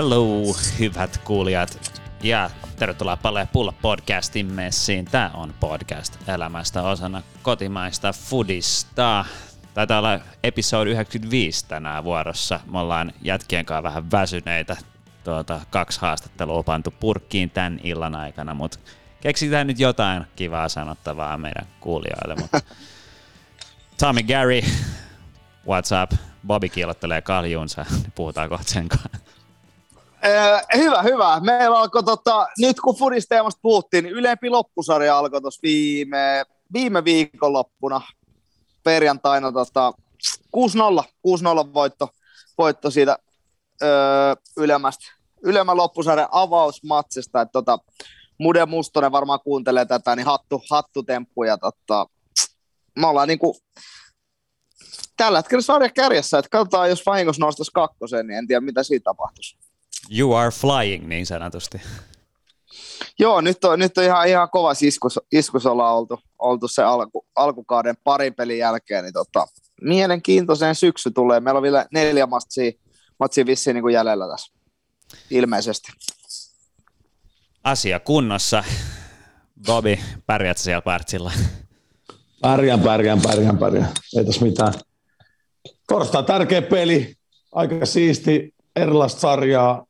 Hello, hyvät kuulijat. Ja tervetuloa Palle Pulla podcastin messiin. Tämä on podcast elämästä osana kotimaista foodista. Taitaa olla episode 95 tänään vuorossa. Me ollaan jätkien kanssa vähän väsyneitä. Tuota, kaksi haastattelua pantu purkkiin tämän illan aikana, mutta keksitään nyt jotain kivaa sanottavaa meidän kuulijoille. Mutta Tommy Gary, what's up? Bobby kiilottelee kaljunsa, puhutaan kohta sen kanssa. Ee, hyvä, hyvä. Meillä alkoi, tota, nyt kun Fudisteemasta puhuttiin, niin ylempi loppusarja alkoi tuossa viime, viime viikonloppuna perjantaina tota, 6-0, 6-0 voitto, voitto siitä öö, ylemmästä, ylemmän loppusarjan avausmatsista. Et, tota, Mude Mustonen varmaan kuuntelee tätä, niin hattu, hattutemppu ja tota, me ollaan niinku, tällä hetkellä sarja kärjessä, että katsotaan, jos vahingossa nostaisi kakkosen, niin en tiedä, mitä siitä tapahtuisi. You are flying, niin sanotusti. Joo, nyt on, nyt on ihan, ihan kova iskus, iskus ollaan oltu, oltu se alku, alkukauden parin pelin jälkeen, niin tota, mielenkiintoiseen syksy tulee. Meillä on vielä neljä matsia, matsia vissiin niin kuin jäljellä tässä, ilmeisesti. Asia kunnossa. Bobby, pärjät siellä partsilla? Pärjään, pärjään, pärjään, pärjään. Ei tässä mitään. Torstai tärkeä peli, aika siisti, erilaista sarjaa.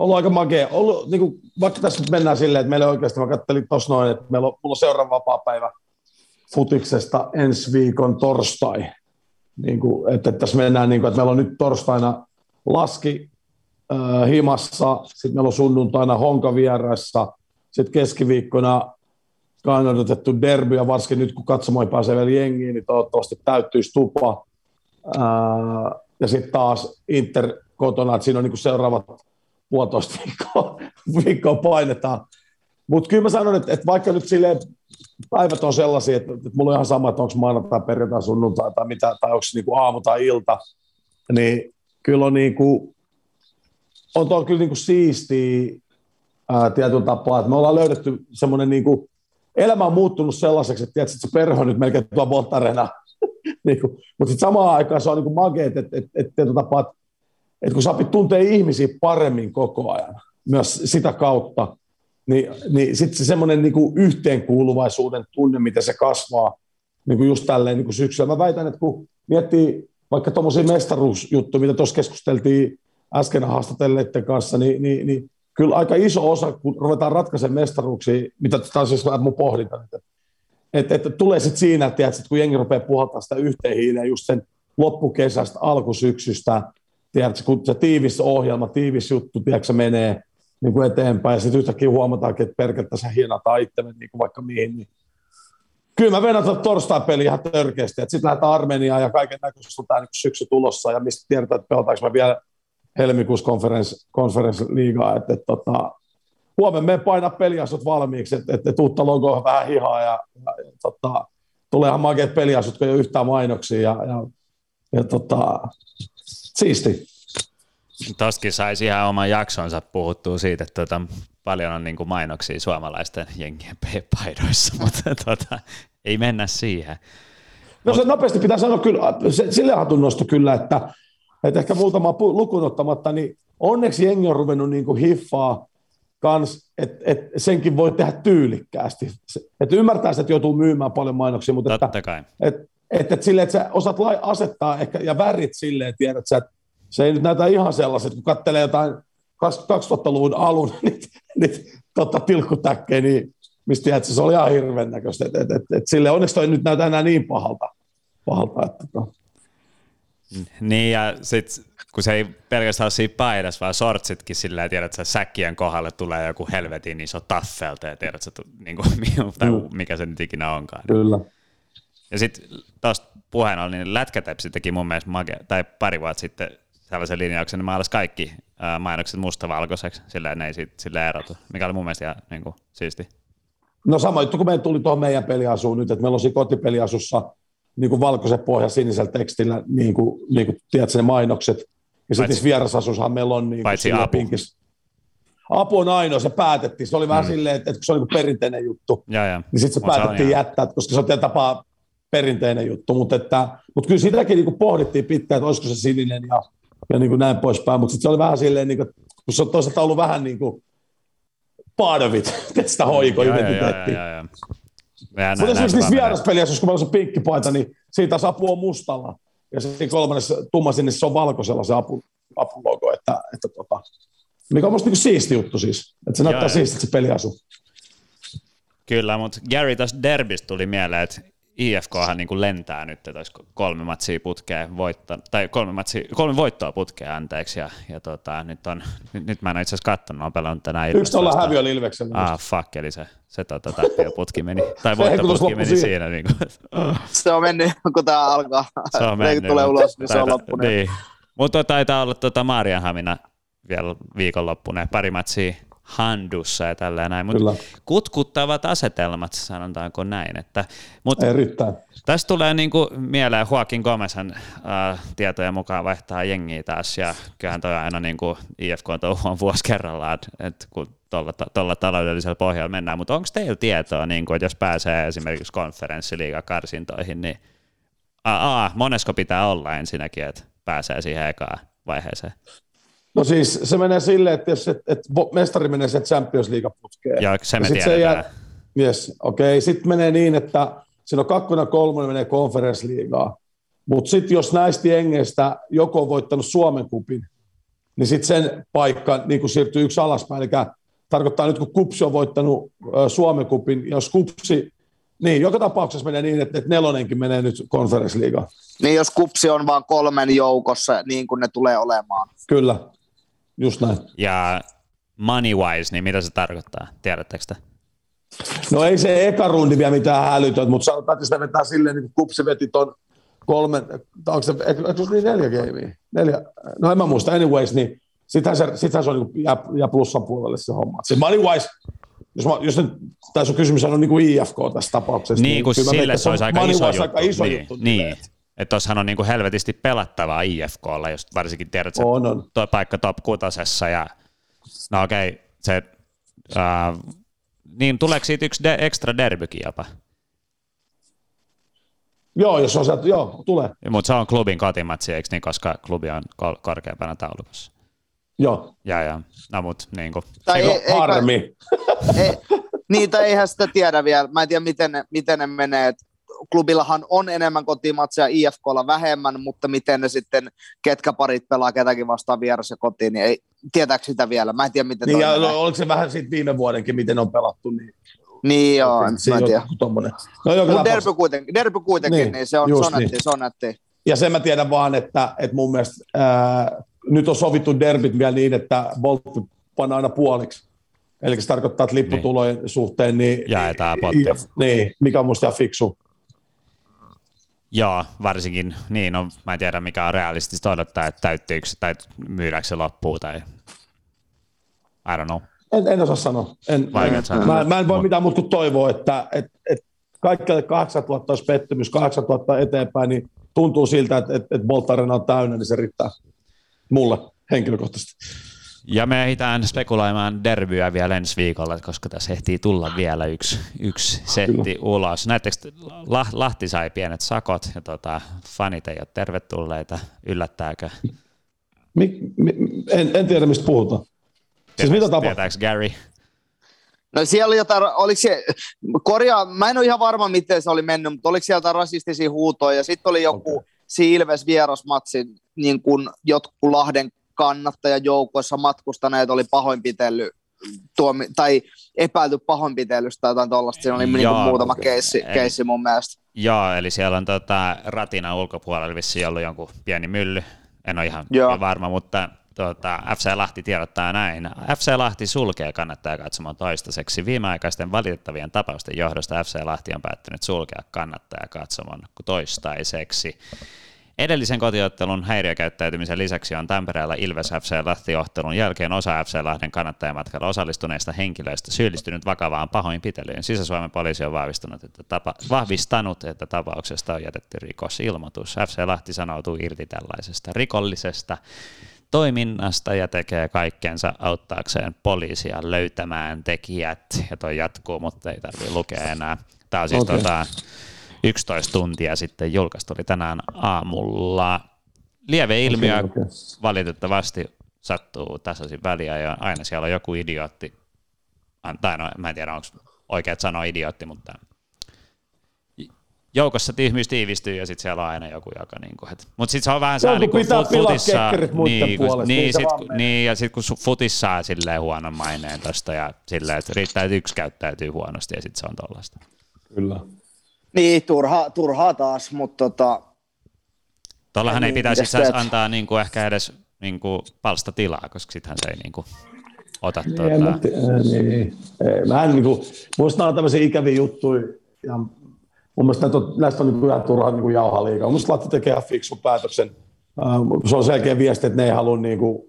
Ollut aika makea. Ollut, niin kuin, vaikka tässä nyt mennään silleen, että meillä oikeasti, mä kattelin tuossa noin, että meillä on, mulla on seuraava vapaa päivä futiksesta ensi viikon torstai. Niin kuin, että, että tässä mennään, niin kuin, että meillä on nyt torstaina laski äh, himassa, sitten meillä on sunnuntaina honka vieraissa, sitten keskiviikkona kannatettu derby, ja varsinkin nyt kun katsomoin pääsee vielä jengiin, niin toivottavasti täyttyisi tupa. Ää, ja sitten taas Inter kotona, että siinä on niinku seuraavat puolitoista viikkoa, viikkoa painetaan. Mutta kyllä mä sanon, että, että vaikka nyt silleen päivät on sellaisia, että, että mulla on ihan sama, että onko maanantai, perjantai, sunnuntai tai mitä, tai onko niinku aamu tai ilta, niin kyllä on niinku, on tuo kyllä niinku siistiä ää, tietyllä tapaa, että me ollaan löydetty semmoinen niinku, elämä on muuttunut sellaiseksi, että, tiedätkö, että se perhe on nyt melkein tuo Voltarena. niin kuin, mutta sitten samaan aikaan se on niin mageet, että, että, että, että, että, että kun sä opit tuntee ihmisiä paremmin koko ajan, myös sitä kautta, niin, niin sitten se semmoinen niin yhteenkuuluvaisuuden tunne, miten se kasvaa niin kuin just tälleen niin kuin syksyllä. Mä väitän, että kun miettii vaikka tuommoisia mestaruusjuttuja, mitä tuossa keskusteltiin äsken haastatelleiden kanssa, niin, niin, niin kyllä aika iso osa, kun ruvetaan ratkaisemaan mestaruuksia, mitä on siis mun pohdinta, että, että, että tulee sitten siinä, että kun jengi rupeaa puhaltaa sitä yhteen hiileen just sen loppukesästä, alkusyksystä, tiedätkö, kun se tiivis ohjelma, tiivis juttu, tiedätkö, menee niin kuin eteenpäin, ja sitten yhtäkkiä huomataankin, että perkettä se hiinataan itsemme niin kuin vaikka mihin, niin kyllä mä venän tuota torstai-peli ihan törkeästi, että sitten lähdetään Armeniaan ja kaiken näköisesti on tämä niin syksy tulossa, ja mistä tiedetään, että pelataanko me vielä helmikuussa konferenssliigaa, että, että tota, huomenna me painaa peliasut valmiiksi, että, että, että uutta logoa vähän hihaa ja, ja, ja tota, ihan makeat peliasut, kun ei ole yhtään mainoksia ja, ja, ja tota, siisti. Toskin saisi ihan oman jaksonsa puhuttua siitä, että tota, paljon on niin kuin mainoksia suomalaisten jengien paidoissa, mutta tota, ei mennä siihen. No se nopeasti pitää sanoa kyllä, se, sille hatunnosto kyllä, että että ehkä muutama lukun ottamatta, niin onneksi jengi on ruvennut niin kuin hiffaa kans, että et senkin voi tehdä tyylikkäästi. Että ymmärtää, että joutuu myymään paljon mainoksia, mutta Totta että, kai. Et, et, et sille, että sä osaat lai, asettaa ehkä, ja värit silleen, tiedät sä, että se ei nyt näytä ihan sellaiset, kun katselee jotain 2000-luvun alun niitä, niitä totta, tilkkutäkkejä, niin mistä tiedät, se oli ihan hirveän näköistä. Et, et, et, et sille onneksi toi nyt näytä enää niin pahalta. pahalta että, tota. Niin ja sitten kun se ei pelkästään ole siinä paidassa, vaan sortsitkin sillä tiedät, että säkkien kohdalle tulee joku helvetin iso taffelta ja tiedät, että niin kuin, tai mm. mikä se nyt ikinä onkaan. Kyllä. Ja sitten tuosta puheen oli, niin Lätkätepsi teki mun mielestä mage, tai pari vuotta sitten sellaisen linjauksen, niin maalasi kaikki mainokset mustavalkoiseksi, sillä ne ei sit, sillä erotu, mikä oli mun mielestä ihan niin kuin, siisti. No sama juttu, kun me tuli tuohon meidän peliasuun nyt, että meillä on siinä kotipeliasussa niin kuin valkoisen pohja sinisellä tekstillä, niin kuin, niin kuin tiedätkö, ne mainokset. Ja sitten vierasasussahan meillä on niin Paitsi apu. Pinkis. Apu on ainoa, se päätettiin. Se oli vähän mm. silleen, että, että se oli niin perinteinen juttu, ja, ja. niin sitten se Mut päätettiin se jättää, koska se on tapaa perinteinen juttu. Mutta, että, mutta kyllä sitäkin niin kuin pohdittiin pitkään, että olisiko se sininen ja ja niin kuin näin poispäin, mutta sitten se oli vähän silleen, niin kuin, kun se on toisaalta ollut vähän niin kuin part of it, sitä hoiko-identiteettiä. Mutta esimerkiksi niissä vieraspelissä, kun meillä on se pinkkipaita, niin siitä sapu on mustalla. Ja sitten kolmannessa tumma niin se on valkoisella se apu, apulogo, että, että tota, mikä on musta niin siisti juttu siis, että se näyttää siistiltä se peliasu. Kyllä, mutta Gary tästä derbistä tuli mieleen, että IFKhan niin kuin lentää nyt, että olisi kolme matsia putkeen voittaa, tai kolme, matsia, kolme voittoa putkeen anteeksi, ja, ja tota, nyt, on, nyt, nyt mä en ole itse asiassa katsonut, on pelannut tänään Yksi tuolla häviö Ilveksellä. Ah, fuck, eli se, se tota, putki meni, tai voittoputki meni siihen. siinä. Niin kuin. se on mennyt, kun tämä alkaa, se on mennyt, tulee ulos, niin se on loppunut. Niin. Mutta taitaa olla tuota Maarianhamina vielä viikonloppuna, pari matsia handussa ja tällä näin, mutta kutkuttavat asetelmat, sanotaanko näin. Että, mutta Erittäin. Tästä tulee niin kuin mieleen, Joaquin Gomezhan äh, tietojen mukaan vaihtaa jengiä taas, ja kyllähän toi aina niin kuin IFK on vuosi kerrallaan, että kun tuolla taloudellisella pohjalla mennään, mutta onko teillä tietoa, niin kuin, että jos pääsee esimerkiksi konferenssiliigakarsintoihin, niin a, a, monesko pitää olla ensinnäkin, että pääsee siihen ekaan vaiheeseen? No siis se menee silleen, että jos et, et mestari menee se Champions League-putkeen. Joo, se me ja tiedetään. Jää, yes, okei. Okay. Sitten menee niin, että siinä on kakkonen ja kolmonen menee konferenssliigaa. Mutta sitten jos näistä jengeistä joku on voittanut Suomen kupin, niin sitten sen paikka niin kun siirtyy yksi alaspäin. Eli tarkoittaa nyt, kun Kupsi on voittanut Suomen kupin, jos Kupsi, niin joka tapauksessa menee niin, että, että nelonenkin menee nyt konferenssliigaan. Niin jos Kupsi on vain kolmen joukossa, niin kuin ne tulee olemaan. Kyllä. Just näin. Ja money wise, niin mitä se tarkoittaa? Tiedättekö te? No ei se eka rundi vielä mitään hälytön, mutta sanotaan, että sitä vetää silleen, niin kuin kupsi veti ton kolme, onko se, eikö niin neljä gamea? Neljä, no en mä muista, anyways, niin sittenhän se, sittenhän se on niin jää, jää plussan puolelle se homma. Se money wise, jos, mä, jos nyt, tai sun kysymys on niin kuin IFK tässä tapauksessa. Niin, niin kun sille se olisi aika iso juttu. Aika iso niin, juttu niin. Että tuossahan on niinku helvetisti pelattavaa IFKlla, jos varsinkin tiedät, että on, on. tuo paikka top kutosessa ja no okei, okay, se, uh, niin tuleeko siitä yksi de, extra derbykin jopa? Joo, jos on sieltä, joo, tulee. Mutta se on klubin kotimatsi, eikö niin, koska klubi on kol- korkeampana taulukossa? Joo. Ja, ja. No mut niin kuin. Tai ei, ei, harmi. Ei, niin, tai eihän sitä tiedä vielä. Mä en tiedä, miten ne, miten ne menee klubillahan on enemmän kotimatseja, IFKlla vähemmän, mutta miten ne sitten, ketkä parit pelaa ketäkin vastaan vieressä kotiin, niin ei, tietääkö sitä vielä? Mä en tiedä, miten niin, ja no, oliko se vähän siitä viime vuodenkin, miten on pelattu, niin niin joo, en mä tiedä. No, Mutta derby kuitenkin, derby kuitenkin niin, niin se on, se on, niin. se on nätti. Ja sen mä tiedän vaan, että, että mun mielestä ää, nyt on sovittu derbit vielä niin, että Bolt pannaan aina puoliksi. Eli se tarkoittaa, että lipputulojen niin. suhteen, niin, Jaetaan potti. Niin, mikä on musta fiksu. Joo, varsinkin niin, no, mä en tiedä mikä on realistista odottaa, että täyttyykö tai myydäänkö se loppuun tai I don't know. En, en osaa sanoa. En, en, mä, mä, en voi mitään muuta kuin toivoa, että et, et kaikille 8000 olisi pettymys, 8000 eteenpäin, niin tuntuu siltä, että et, et Bolt on täynnä, niin se riittää mulle henkilökohtaisesti. Ja me ehditään spekuloimaan derbyä vielä ensi viikolla, koska tässä ehtii tulla vielä yksi, yksi setti Kyllä. ulos. Näettekö, Lahti sai pienet sakot ja tota, fanit ei ole tervetulleita. Yllättääkö? Mi, mi, en, en tiedä, mistä puhutaan. Siis mitä Tietääkö Gary? No siellä oli jotain, oliko se, korjaa, mä en ole ihan varma, miten se oli mennyt, mutta oliko siellä jotain rasistisia huutoja, ja sitten oli joku okay. Ilves vierasmatsi, niin kuin jotkut Lahden kannattajajoukoissa matkustaneet oli pahoinpitellyt tuomi, tai epäilty pahoinpitelystä tai jotain tuollaista. Siinä oli niin Joo, muutama okay. keissi, eli, keissi mun mielestä. Joo, eli siellä on tota, ratina ulkopuolella vissiin ollut jonkun pieni mylly. En ole ihan Joo. varma, mutta tuota, FC Lahti tiedottaa näin. FC Lahti sulkee kannattaa katsomaan toistaiseksi. Viimeaikaisten valitettavien tapausten johdosta FC Lahti on päättänyt sulkea kannattaa katsomaan toistaiseksi. Edellisen kotiottelun häiriökäyttäytymisen lisäksi on Tampereella Ilves FC Lahti-ottelun jälkeen osa FC Lahden kannattajamatkalla osallistuneista henkilöistä syyllistynyt vakavaan pahoinpitelyyn. Sisä-Suomen poliisi on vahvistanut, että tapa, vahvistanut, että tapauksesta on jätetty rikosilmoitus. FC Lahti sanoutuu irti tällaisesta rikollisesta toiminnasta ja tekee kaikkensa auttaakseen poliisia löytämään tekijät. Ja toi jatkuu, mutta ei tarvitse lukea enää. Tämä on siis okay. tota, 11 tuntia sitten julkaistu, oli tänään aamulla. lieve ilmiö valitettavasti sattuu tasaisin väliä ja aina siellä on joku idiootti, tai no, mä en tiedä onko oikeat sanoa idiootti, mutta joukossa ihmys tiivistyy ja sitten siellä on aina joku, joka niinku, et, mutta sitten se on vähän sääli, kun fut, futissa, niin, kun, niin, sit, niin, ja sitten kun futis saa silleen huonon maineen tosta ja silleen, että riittää, että yksi käyttäytyy huonosti ja sitten se on tollaista. Kyllä. Niin, turha, turhaa taas, mutta tota... Tuollahan niin, ei pitäisi itse antaa niin kuin ehkä edes niin kuin palsta tilaa, koska sittenhän se ei niin kuin ota niin, tuota... Mä, niin. Mä en niin kuin, musta nämä on tämmöisiä ikäviä juttuja, ja mun mielestä näistä on, näistä on niin kuin ihan turhaa niin jauhaa liikaa. Mun mielestä Latti tekee ihan fiksun päätöksen. Se on selkeä viesti, että ne ei halua niin kuin,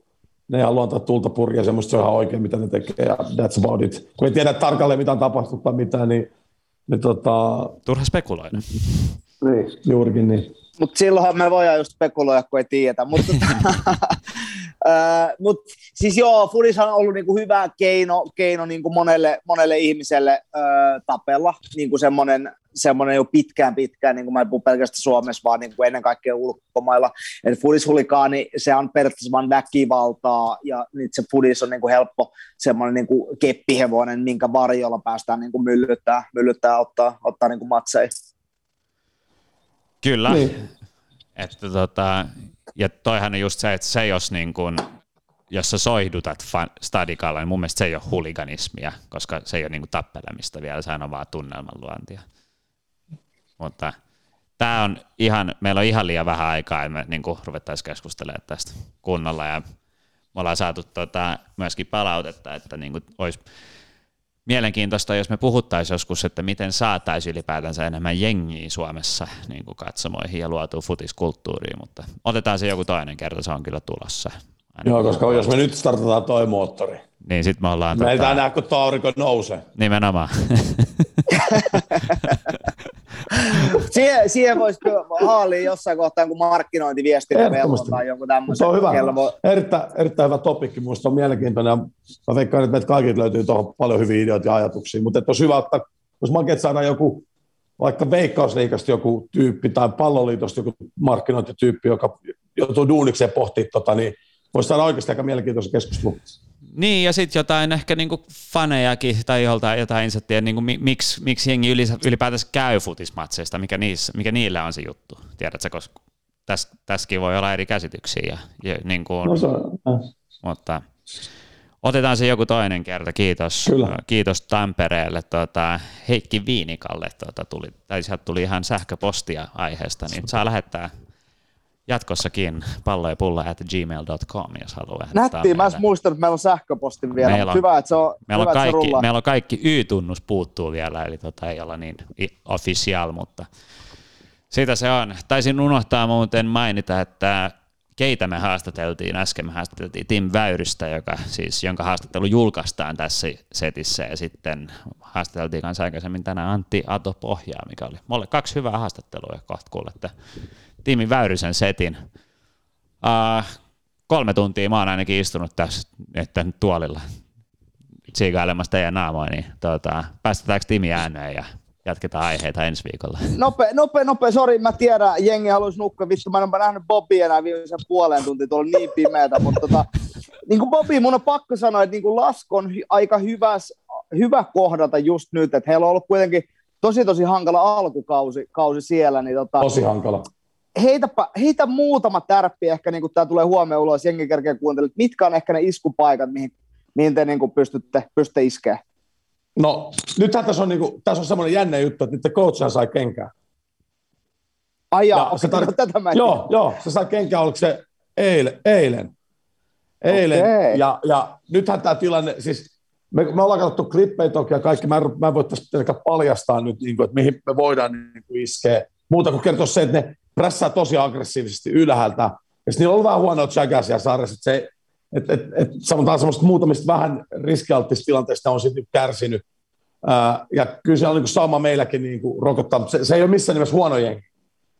ne ei halua antaa tulta purkia, semmoista se on ihan oikein, mitä ne tekee, ja that's about it. Kun ei tiedä tarkalleen, mitä on tapahtunut tai mitään, niin, niin tota... Turha spekuloida. Niin, juurikin niin. Mutta silloinhan me voidaan just spekuloida, kun ei tiedetä. Mutta mut, siis joo, Fudis on ollut niinku hyvä keino, keino niinku monelle, monelle ihmiselle ö, tapella. Niinku semmoinen semmoinen jo pitkään pitkään, niin kuin mä en puhu pelkästään Suomessa, vaan niin kuin ennen kaikkea ulkomailla. Että fudishulikaani, se on periaatteessa vain väkivaltaa, ja nyt se fudis on niin kuin helppo semmoinen niin kuin keppihevonen, minkä varjolla päästään niin kuin myllyttää, myllyttää ottaa, ottaa niin kuin matseja. Kyllä. Niin. Että tota, ja toihan on just se, että se jos niin kuin, jos sä soihdutat fan, stadikalla, niin mun mielestä se ei ole huliganismia, koska se ei ole niin kuin tappelemista vielä, se on vaan tunnelman luontia. Mutta tämä on ihan, meillä on ihan liian vähän aikaa, että me niin ruvettaisiin keskustelemaan tästä kunnolla ja me ollaan saatu tota, myöskin palautetta, että niin kuin olisi mielenkiintoista, jos me puhuttaisiin joskus, että miten saataisiin ylipäätänsä enemmän jengiä Suomessa niin kuin katsomoihin ja luotua futiskulttuuriin, mutta otetaan se joku toinen kerta, se on kyllä tulossa. Aina Joo, koska jos me nyt startataan toi moottori, niin sit me ollaan... Me tota... ei nähdä, kun aurinko nousee. Nimenomaan. siihen, siihen voisi haalia jossain kohtaa kun markkinointiviestintä velvoittaa tai joku tämmöisen. Se on hyvä. Voi... Erittäin, erittäin hyvä topikki, minusta on mielenkiintoinen. Mä veikkaan, että meitä kaikilta löytyy tuohon paljon hyviä ideoita ja ajatuksia, mutta olisi hyvä ottaa, jos maket saadaan joku vaikka veikkausliikasta joku tyyppi tai palloliitosta joku markkinointityyppi, joka joutuu duunikseen pohtimaan, tota, niin voisi saada oikeasti aika mielenkiintoisen keskustelun. Niin, ja sitten jotain ehkä niinku fanejakin tai joltain jotain insattia, niinku, miksi, miksi jengi ylipäätänsä käy futismatseista, mikä, niissä, mikä niillä on se juttu, tiedätkö, koska täs, tässäkin voi olla eri käsityksiä. Ja, ja niin kuin, no se on, mutta otetaan se joku toinen kerta, kiitos, Kyllä. kiitos Tampereelle, tuota, Heikki Viinikalle, tuota, tuli, tai sieltä tuli ihan sähköpostia aiheesta, niin saa lähettää jatkossakin pallo ja pulla at gmail.com, jos haluaa Nättiä, mä en muistanut, että meillä on sähköposti vielä, meillä on, hyvä, että se on, meillä hyvä, on kaikki, se Meillä on kaikki Y-tunnus puuttuu vielä, eli tota ei olla niin official, mutta siitä se on. Taisin unohtaa muuten mainita, että keitä me haastateltiin, äsken me haastateltiin Tim Väyrystä, joka, siis, jonka haastattelu julkaistaan tässä setissä, ja sitten haastateltiin kanssa aikaisemmin tänään Antti Ato Pohjaa, mikä oli mulle kaksi hyvää haastattelua, kohta kuulette Tiimi Väyrysen setin. Uh, kolme tuntia mä oon ainakin istunut tässä että tuolilla tsiikailemassa teidän naamoja, niin tuota, päästetäänkö Timi ääneen ja jatketaan aiheita ensi viikolla. Nope, nope, nope, sori, mä tiedän, jengi haluaisi nukkua, vittu, mä en ole nähnyt Bobby enää viimeisen puolen tuntia, tuolla niin pimeätä, mutta tota, niin kuin Bobby, mun on pakko sanoa, että niin kuin Lask on aika hyväs, hyvä kohdata just nyt, että heillä on ollut kuitenkin tosi tosi hankala alkukausi kausi siellä. Niin tota, tosi hankala heitäpä, heitä muutama tärppi ehkä, niin kuin tämä tulee huomioon ulos, jengi kerkeä kuuntelemaan, mitkä on ehkä ne iskupaikat, mihin, mihin te niin kuin pystytte, pystytte iskeä? No, nythän tässä on, niin kuin, tässä on semmoinen jännä juttu, että niiden coachia sai kenkää. Ai jaa, se tar- tätä mä Joo, joo, se sai kenkää, oliko se eilen? Eilen. eilen. Okay. Ja, ja nythän tämä tilanne, siis me, me ollaan katsottu klippejä toki ja kaikki, mä en, mä en voi tässä paljastaa nyt, niin kuin, että mihin me voidaan niin kuin iskeä. Muuta kuin kertoa se, että ne prässää tosi aggressiivisesti ylhäältä. Ja niillä on vähän huonoa siellä sarjassa, että se, et, et, et, sanotaan semmoista muutamista vähän riskialttista tilanteista on sitten kärsinyt. Ää, ja kyllä se on niin sama meilläkin niin kuin rokottaa, se, se, ei ole missään nimessä huono jengi.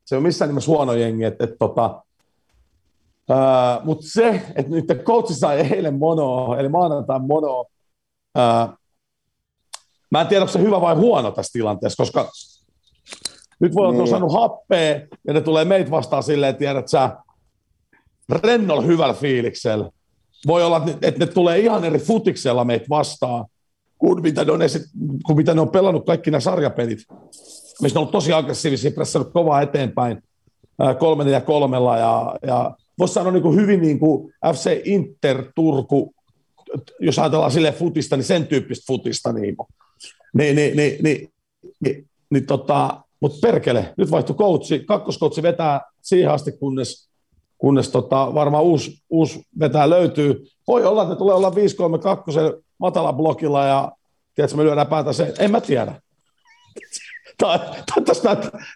Se ei ole missään nimessä huono jengi, että et, tota, mutta se, että nyt coachi sai eilen monoa, eli maanantain monoa, ää, mä en tiedä, onko se hyvä vai huono tässä tilanteessa, koska nyt voi olla, niin. saanut happea, ja ne tulee meitä vastaan silleen, tiedät sä, rennolla hyvällä fiiliksellä. Voi olla, että ne tulee ihan eri futiksella meitä vastaan, kuin mitä ne on, esit, kuin mitä ne on pelannut kaikki nämä sarjapelit. Missä ne on ollut tosi aggressiivisia, pressannut kovaa eteenpäin kolmen ja kolmella. Ja, ja voisi sanoa niin kuin hyvin niin kuin FC Inter Turku, jos ajatellaan sille futista, niin sen tyyppistä futista. Niin, niin, niin, niin, niin, niin, niin tota, mutta perkele, nyt vaihtui coachi, kakkoskoutsi vetää siihen asti, kunnes, kunnes tota, varmaan uusi, uusi vetää löytyy. Voi olla, että tulee olla 5-3-2 matala blokilla ja tiedätkö, me lyödään päätä se, en mä tiedä.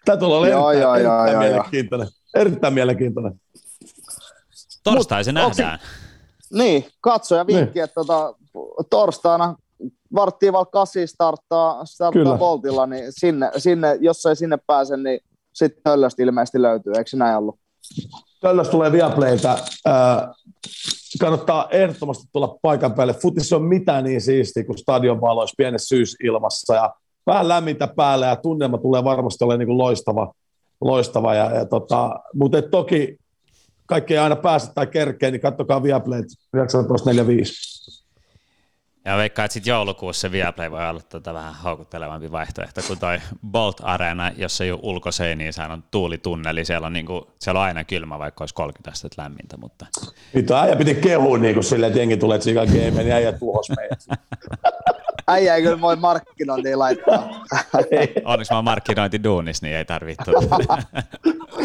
Tämä tulee olla erittäin, joo, erittäin joo, mielenkiintoinen. Joo. Erittäin mielenkiintoinen. Torstai se nähdään. Niin, katsoja vinkki, niin. että tota, torstaina varttiin vaikka kasi starttaa, starttaa Voltilla, niin sinne, sinne, jos ei sinne pääse, niin sitten Töllöstä ilmeisesti löytyy, eikö se näin ollut? Töllöstä tulee Viaplayta. Äh, kannattaa ehdottomasti tulla paikan päälle. Futis on mitään niin siistiä kuin stadion valoissa pienessä syysilmassa ja vähän lämmintä päälle ja tunnelma tulee varmasti olemaan niin kuin loistava. loistava ja, ja tota, mutta toki kaikki ei aina pääse tai kerkeen, niin kattokaa Viaplayt 1945. Ja veikkaan, että sitten joulukuussa Viaplay voi olla tätä vähän houkuttelevampi vaihtoehto kuin toi Bolt Arena, jossa ei ole ulkoseiniä, sehän on tuulitunneli, siellä on, niinku, siellä on aina kylmä, vaikka olisi 30 astetta lämmintä. Mutta... Nyt äijä piti kehua niin kuin silleen, että jengi tulee tsikan gameen, niin äijä tuhos meidät. Äijä ei kyllä voi markkinointiin laittaa. Onneksi mä oon markkinointiduunis, niin ei tarvitse.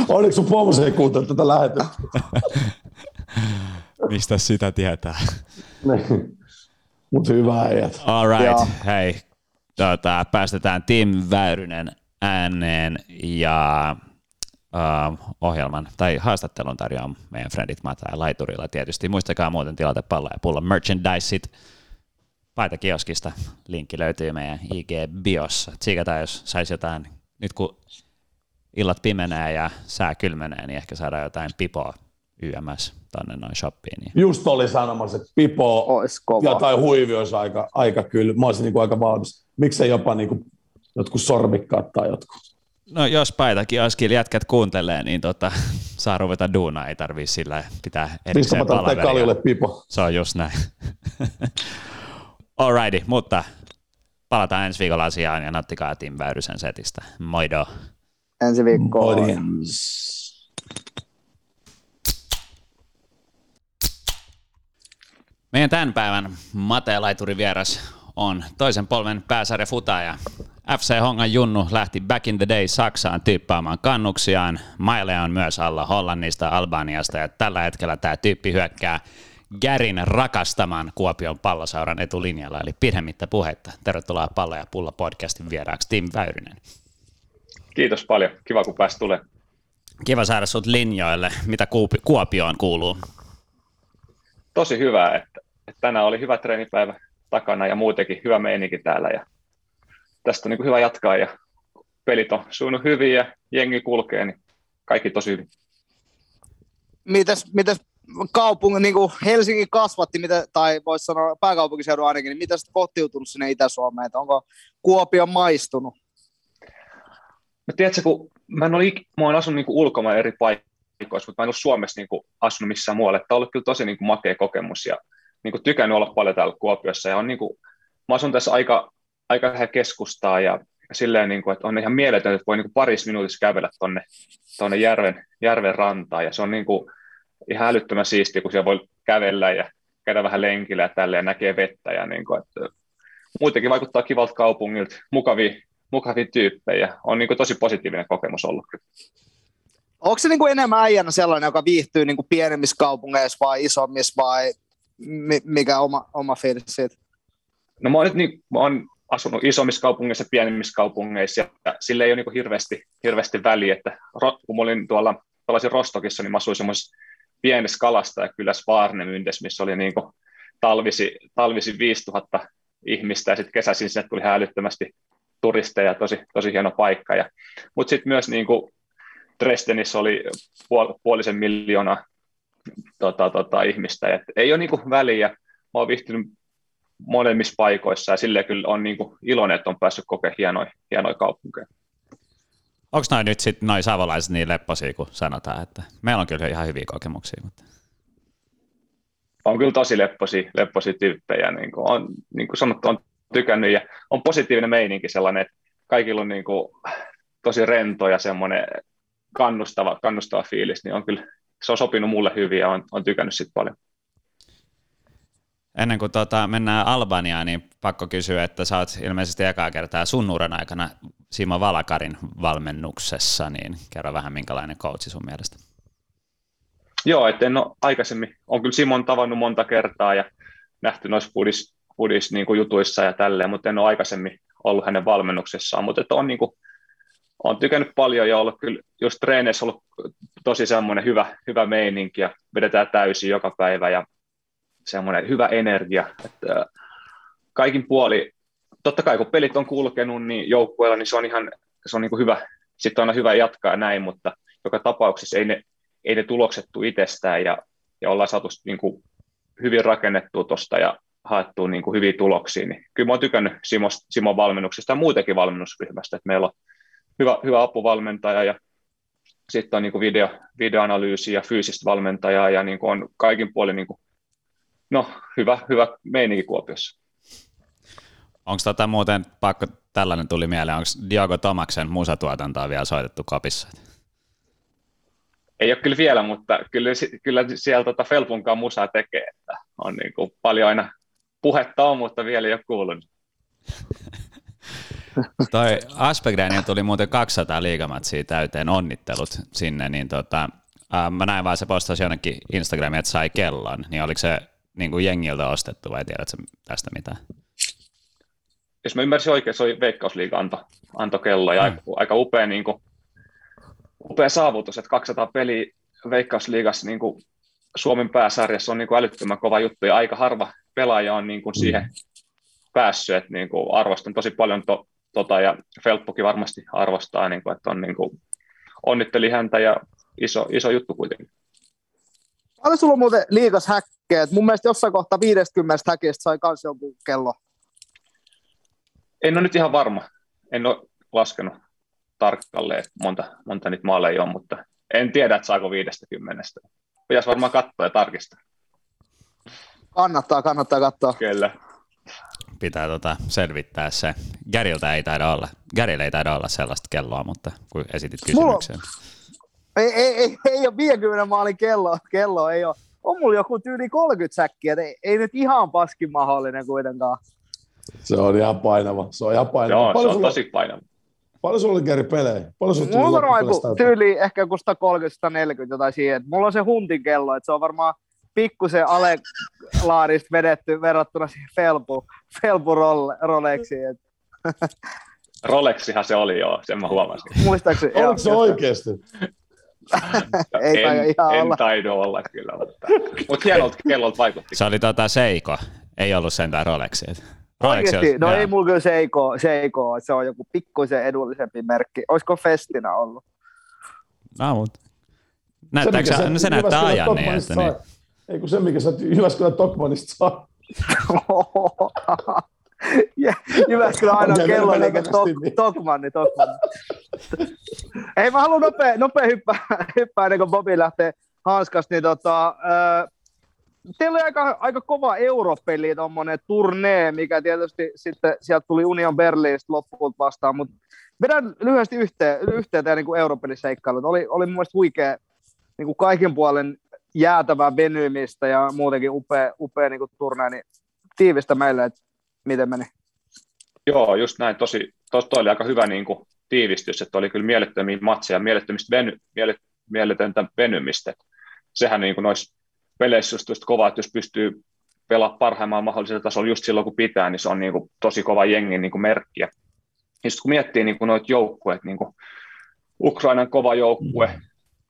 Onneksi sun pomosi ei kuuntele tätä lähetystä. Mistä sitä tietää? Mutta hyvä äijät. All right, Joo. hei. Tota, päästetään Tim Väyrynen ääneen ja uh, ohjelman tai haastattelun tarjoaa meidän friendit Mata ja Laiturilla tietysti. Muistakaa muuten tilata palloa ja pulla merchandiseit paitakioskista. Linkki löytyy meidän IG-biossa. Tsiikataan, jos saisi jotain, nyt kun illat pimenee ja sää kylmenee, niin ehkä saadaan jotain pipoa YMS tonne noin shoppiin. Niin. Just oli sanomassa, että pipo ja tai huivi olisi aika, aika kyllä. Mä olisin niin kuin aika valmis. Miksei jopa niin kuin jotkut sormikkaat tai jotkut. No jos paitakin askil jätkät kuuntelee, niin tota, saa ruveta duunaa, ei tarvii sillä pitää erikseen palaveria. pipo. Se on just näin. Alrighty, mutta palataan ensi viikolla asiaan ja nauttikaa Tim Väyrysen setistä. Moido. Ensi viikkoon. Meidän tämän päivän Mate Laituri vieras on toisen polven pääsarja futaja. FC Hongan Junnu lähti back in the day Saksaan tyyppaamaan kannuksiaan. Maile on myös alla Hollannista, Albaniasta ja tällä hetkellä tämä tyyppi hyökkää Gärin rakastaman Kuopion pallosauran etulinjalla, eli pidemmittä puhetta. Tervetuloa Pallo ja Pulla podcastin vieraaksi Tim Väyrynen. Kiitos paljon, kiva kun pääsi tulemaan. Kiva saada sut linjoille. Mitä Kuopioon kuuluu? Tosi hyvä, että, että tänään oli hyvä treenipäivä takana ja muutenkin hyvä meininki täällä ja tästä on niin hyvä jatkaa ja pelit on suunut hyvin ja jengi kulkee, niin kaikki tosi hyvin. Mitäs, mitäs kaupungin, niin kuin Helsinki kasvatti, mitä, tai voisi sanoa pääkaupunkiseudun ainakin, niin mitä sitten kotiutunut sinne Itä-Suomeen, että onko Kuopio maistunut? No tiedätkö, kun mä en ole, mä olen asunut niin ulkomaan eri paikoissa, paikoissa, mutta mä en ole Suomessa niin kuin, asunut missään muualle. Tämä on ollut kyllä tosi niin kuin, makea kokemus ja niin kuin, tykännyt olla paljon täällä Kuopiossa. Ja on, niin kuin, mä asun tässä aika, aika lähellä keskustaa ja silleen, niin kuin, että on ihan mieletöntä, että voi niin parissa minuutissa kävellä tuonne tonne järven, järven rantaan. Ja se on niin kuin, ihan älyttömän siistiä, kun siellä voi kävellä ja käydä vähän lenkillä ja tälleen ja näkee vettä. Ja niin kuin, että muutenkin vaikuttaa kivalta kaupungilta, mukavia, mukavia tyyppejä. On niin kuin, tosi positiivinen kokemus ollut. Onko se kuin enemmän äijänä sellainen, joka viihtyy niin kuin pienemmissä kaupungeissa vai isommissa vai mikä oma, oma fiilis siitä? No mä oon nyt niin, mä oon asunut isommissa kaupungeissa ja pienemmissä kaupungeissa ja sille ei ole niin hirveästi, hirveästi väliä, että kun mä olin tuolla pelasin Rostokissa, niin mä asuin semmoisessa pienessä kalasta ja kyllä Svarnemyndes, missä oli niin talvisi, talvisi 5000 ihmistä ja sitten kesäisin sinne tuli älyttömästi turisteja, tosi, tosi hieno paikka. Mutta sitten myös niin kuin Dresdenissä oli puol- puolisen miljoonaa tota, tota, ihmistä. Et ei ole niinku väliä. Mä oon viihtynyt molemmissa paikoissa ja sille kyllä on niinku iloinen, että on päässyt kokemaan hienoja, hienoja kaupunkeja. Onko noin nyt sitten noin savolaiset niin lepposia, kun sanotaan, että meillä on kyllä ihan hyviä kokemuksia? Mutta... on kyllä tosi lepposi, lepposi tyyppejä. Niin kuin on, niin kuin sanottu, on tykännyt ja on positiivinen meininki sellainen, että kaikilla on niin kuin tosi rento ja semmoinen kannustava, kannustava fiilis, niin on kyllä, se on sopinut mulle hyvin ja on, on tykännyt siitä paljon. Ennen kuin tota, mennään Albaniaan, niin pakko kysyä, että sä oot ilmeisesti ekaa kertaa sun uran aikana Simo Valakarin valmennuksessa, niin kerro vähän minkälainen coachi sun mielestä. Joo, että en ole aikaisemmin, on kyllä Simon tavannut monta kertaa ja nähty noissa pudis, pudis niin kuin jutuissa ja tälleen, mutta en ole aikaisemmin ollut hänen valmennuksessaan, mutta että on niin kuin, on tykännyt paljon ja ollut kyllä just treeneissä ollut tosi semmoinen hyvä, hyvä meininki ja vedetään täysin joka päivä ja semmoinen hyvä energia, että kaikin puoli, totta kai kun pelit on kulkenut niin joukkueella, niin se on ihan se on niin kuin hyvä, sitten on aina hyvä jatkaa näin, mutta joka tapauksessa ei ne, ei ne tulokset tule itsestään ja, ja ollaan saatu niin kuin hyvin rakennettua tuosta ja haettua niin kuin hyviä tuloksia, niin kyllä mä oon tykännyt Simo, Simon valmennuksesta ja muutenkin valmennusryhmästä, että meillä on hyvä, hyvä apuvalmentaja ja sitten on niin kuin video, videoanalyysi ja fyysistä valmentajaa ja niin kuin on kaikin puolin niin kuin, no, hyvä, hyvä meininki Kuopiossa. Onko tota muuten pakko, tällainen tuli mieleen, onko Diogo Tomaksen musatuotantoa vielä soitettu kopissa? Ei ole kyllä vielä, mutta kyllä, kyllä siellä tota Felpunkaan musaa tekee, että on niin kuin paljon aina puhetta on, mutta vielä ei ole kuulunut. Toi Aspegrenin tuli muuten 200 liigamatsia täyteen, onnittelut sinne, niin tota, ää, mä näin vaan se postasi jonnekin Instagramiin, että sai kellon, niin oliko se niin kuin jengiltä ostettu vai tiedätkö tästä mitään? Jos mä ymmärsin oikein, se oli Veikkausliiga anto, anto kello ja mm. aika upea, niin kuin, upea saavutus, että 200 peliä Veikkausliigassa niin kuin Suomen pääsarjassa on niin kuin älyttömän kova juttu ja aika harva pelaaja on niin kuin siihen mm. päässyt, että niin kuin arvostan tosi paljon to, tota, ja Felppukin varmasti arvostaa, niin kuin, että on niin kuin, onnitteli häntä ja iso, iso juttu kuitenkin. Paljon sulla on muuten liikas häkkejä? Mun mielestä jossain kohtaa 50 häkistä sai kans joku kello. En ole nyt ihan varma. En ole laskenut tarkalleen, monta, monta niitä maaleja on, mutta en tiedä, että saako 50. Pitäisi varmaan katsoa ja tarkistaa. Kannattaa, kannattaa katsoa. Kyllä. Pitää tota selvittää se. Garilta ei taida olla, Garilla ei taida olla sellaista kelloa, mutta kun esitit kysymyksen. Mulla... Ei, ei, ei, ei ole 50 maalin kello, kello ei ole. On mulla joku tyyli 30 säkkiä, ei, ei nyt ihan paskin mahdollinen kuitenkaan. Se on ihan painava, se on ihan painava. Joo, Paljon se on tosi painava. Paljon sulla oli Geri pelejä? Paljon sulla mulla on tyyli ehkä joku 130-140 jotain siihen. Mulla on se huntin kello, että se on varmaan pikkusen alelaarista vedetty verrattuna siihen Felpu, Felpu Rolexiin. Rolexihan se oli joo, sen mä huomasin. Muistaakseni. Oliko se oikeasti? ei en, ihan en olla. taido olla kyllä, mutta, mutta hienolta kellolta vaikutti. Se oli tota Seiko, ei ollut sentään Rolexi. Rolex Oikeasti? No ei mulla kyllä Seiko, Seiko, se on joku pikkuisen edullisempi merkki. Olisiko Festina ollut? No, mutta näyttääkö se, no, se näyttää ajan niin, että niin. Ei kun se, mikä sä Jyväskylän Tokmanista saa. Jyväskylän aina okay, kello, eli tok, niin. Tokmanni, Tokmanni. Ei, mä haluan nopea, nopea hyppää, hyppää ennen kuin Bobi lähtee hanskasta, niin tota, teillä oli aika, aika kova europeli, tuommoinen turnee, mikä tietysti sitten sieltä tuli Union Berliinistä loppuun vastaan, mutta vedän lyhyesti yhteen, yhteen teidän niin europeliseikkailut. Oli, oli mun mielestä huikea niin kuin kaiken puolen jäätävää venymistä ja muutenkin upea, upea niin kuin turnee, niin tiivistä meille, että miten meni. Joo, just näin. Tosi, tos, toi oli aika hyvä niin kuin, tiivistys, että oli kyllä mielettömiä matseja, mielettömistä veny, mielet, mieletöntä venymistä. Sehän niin kuin noissa peleissä just, just kova, että jos pystyy pelaamaan parhaimmalla mahdollisella tasolla just silloin, kun pitää, niin se on niin kuin, tosi kova jengin niin kuin merkki. Ja sitten kun miettii niin kuin noita joukkueet, niin kuin Ukrainan kova joukkue, mm.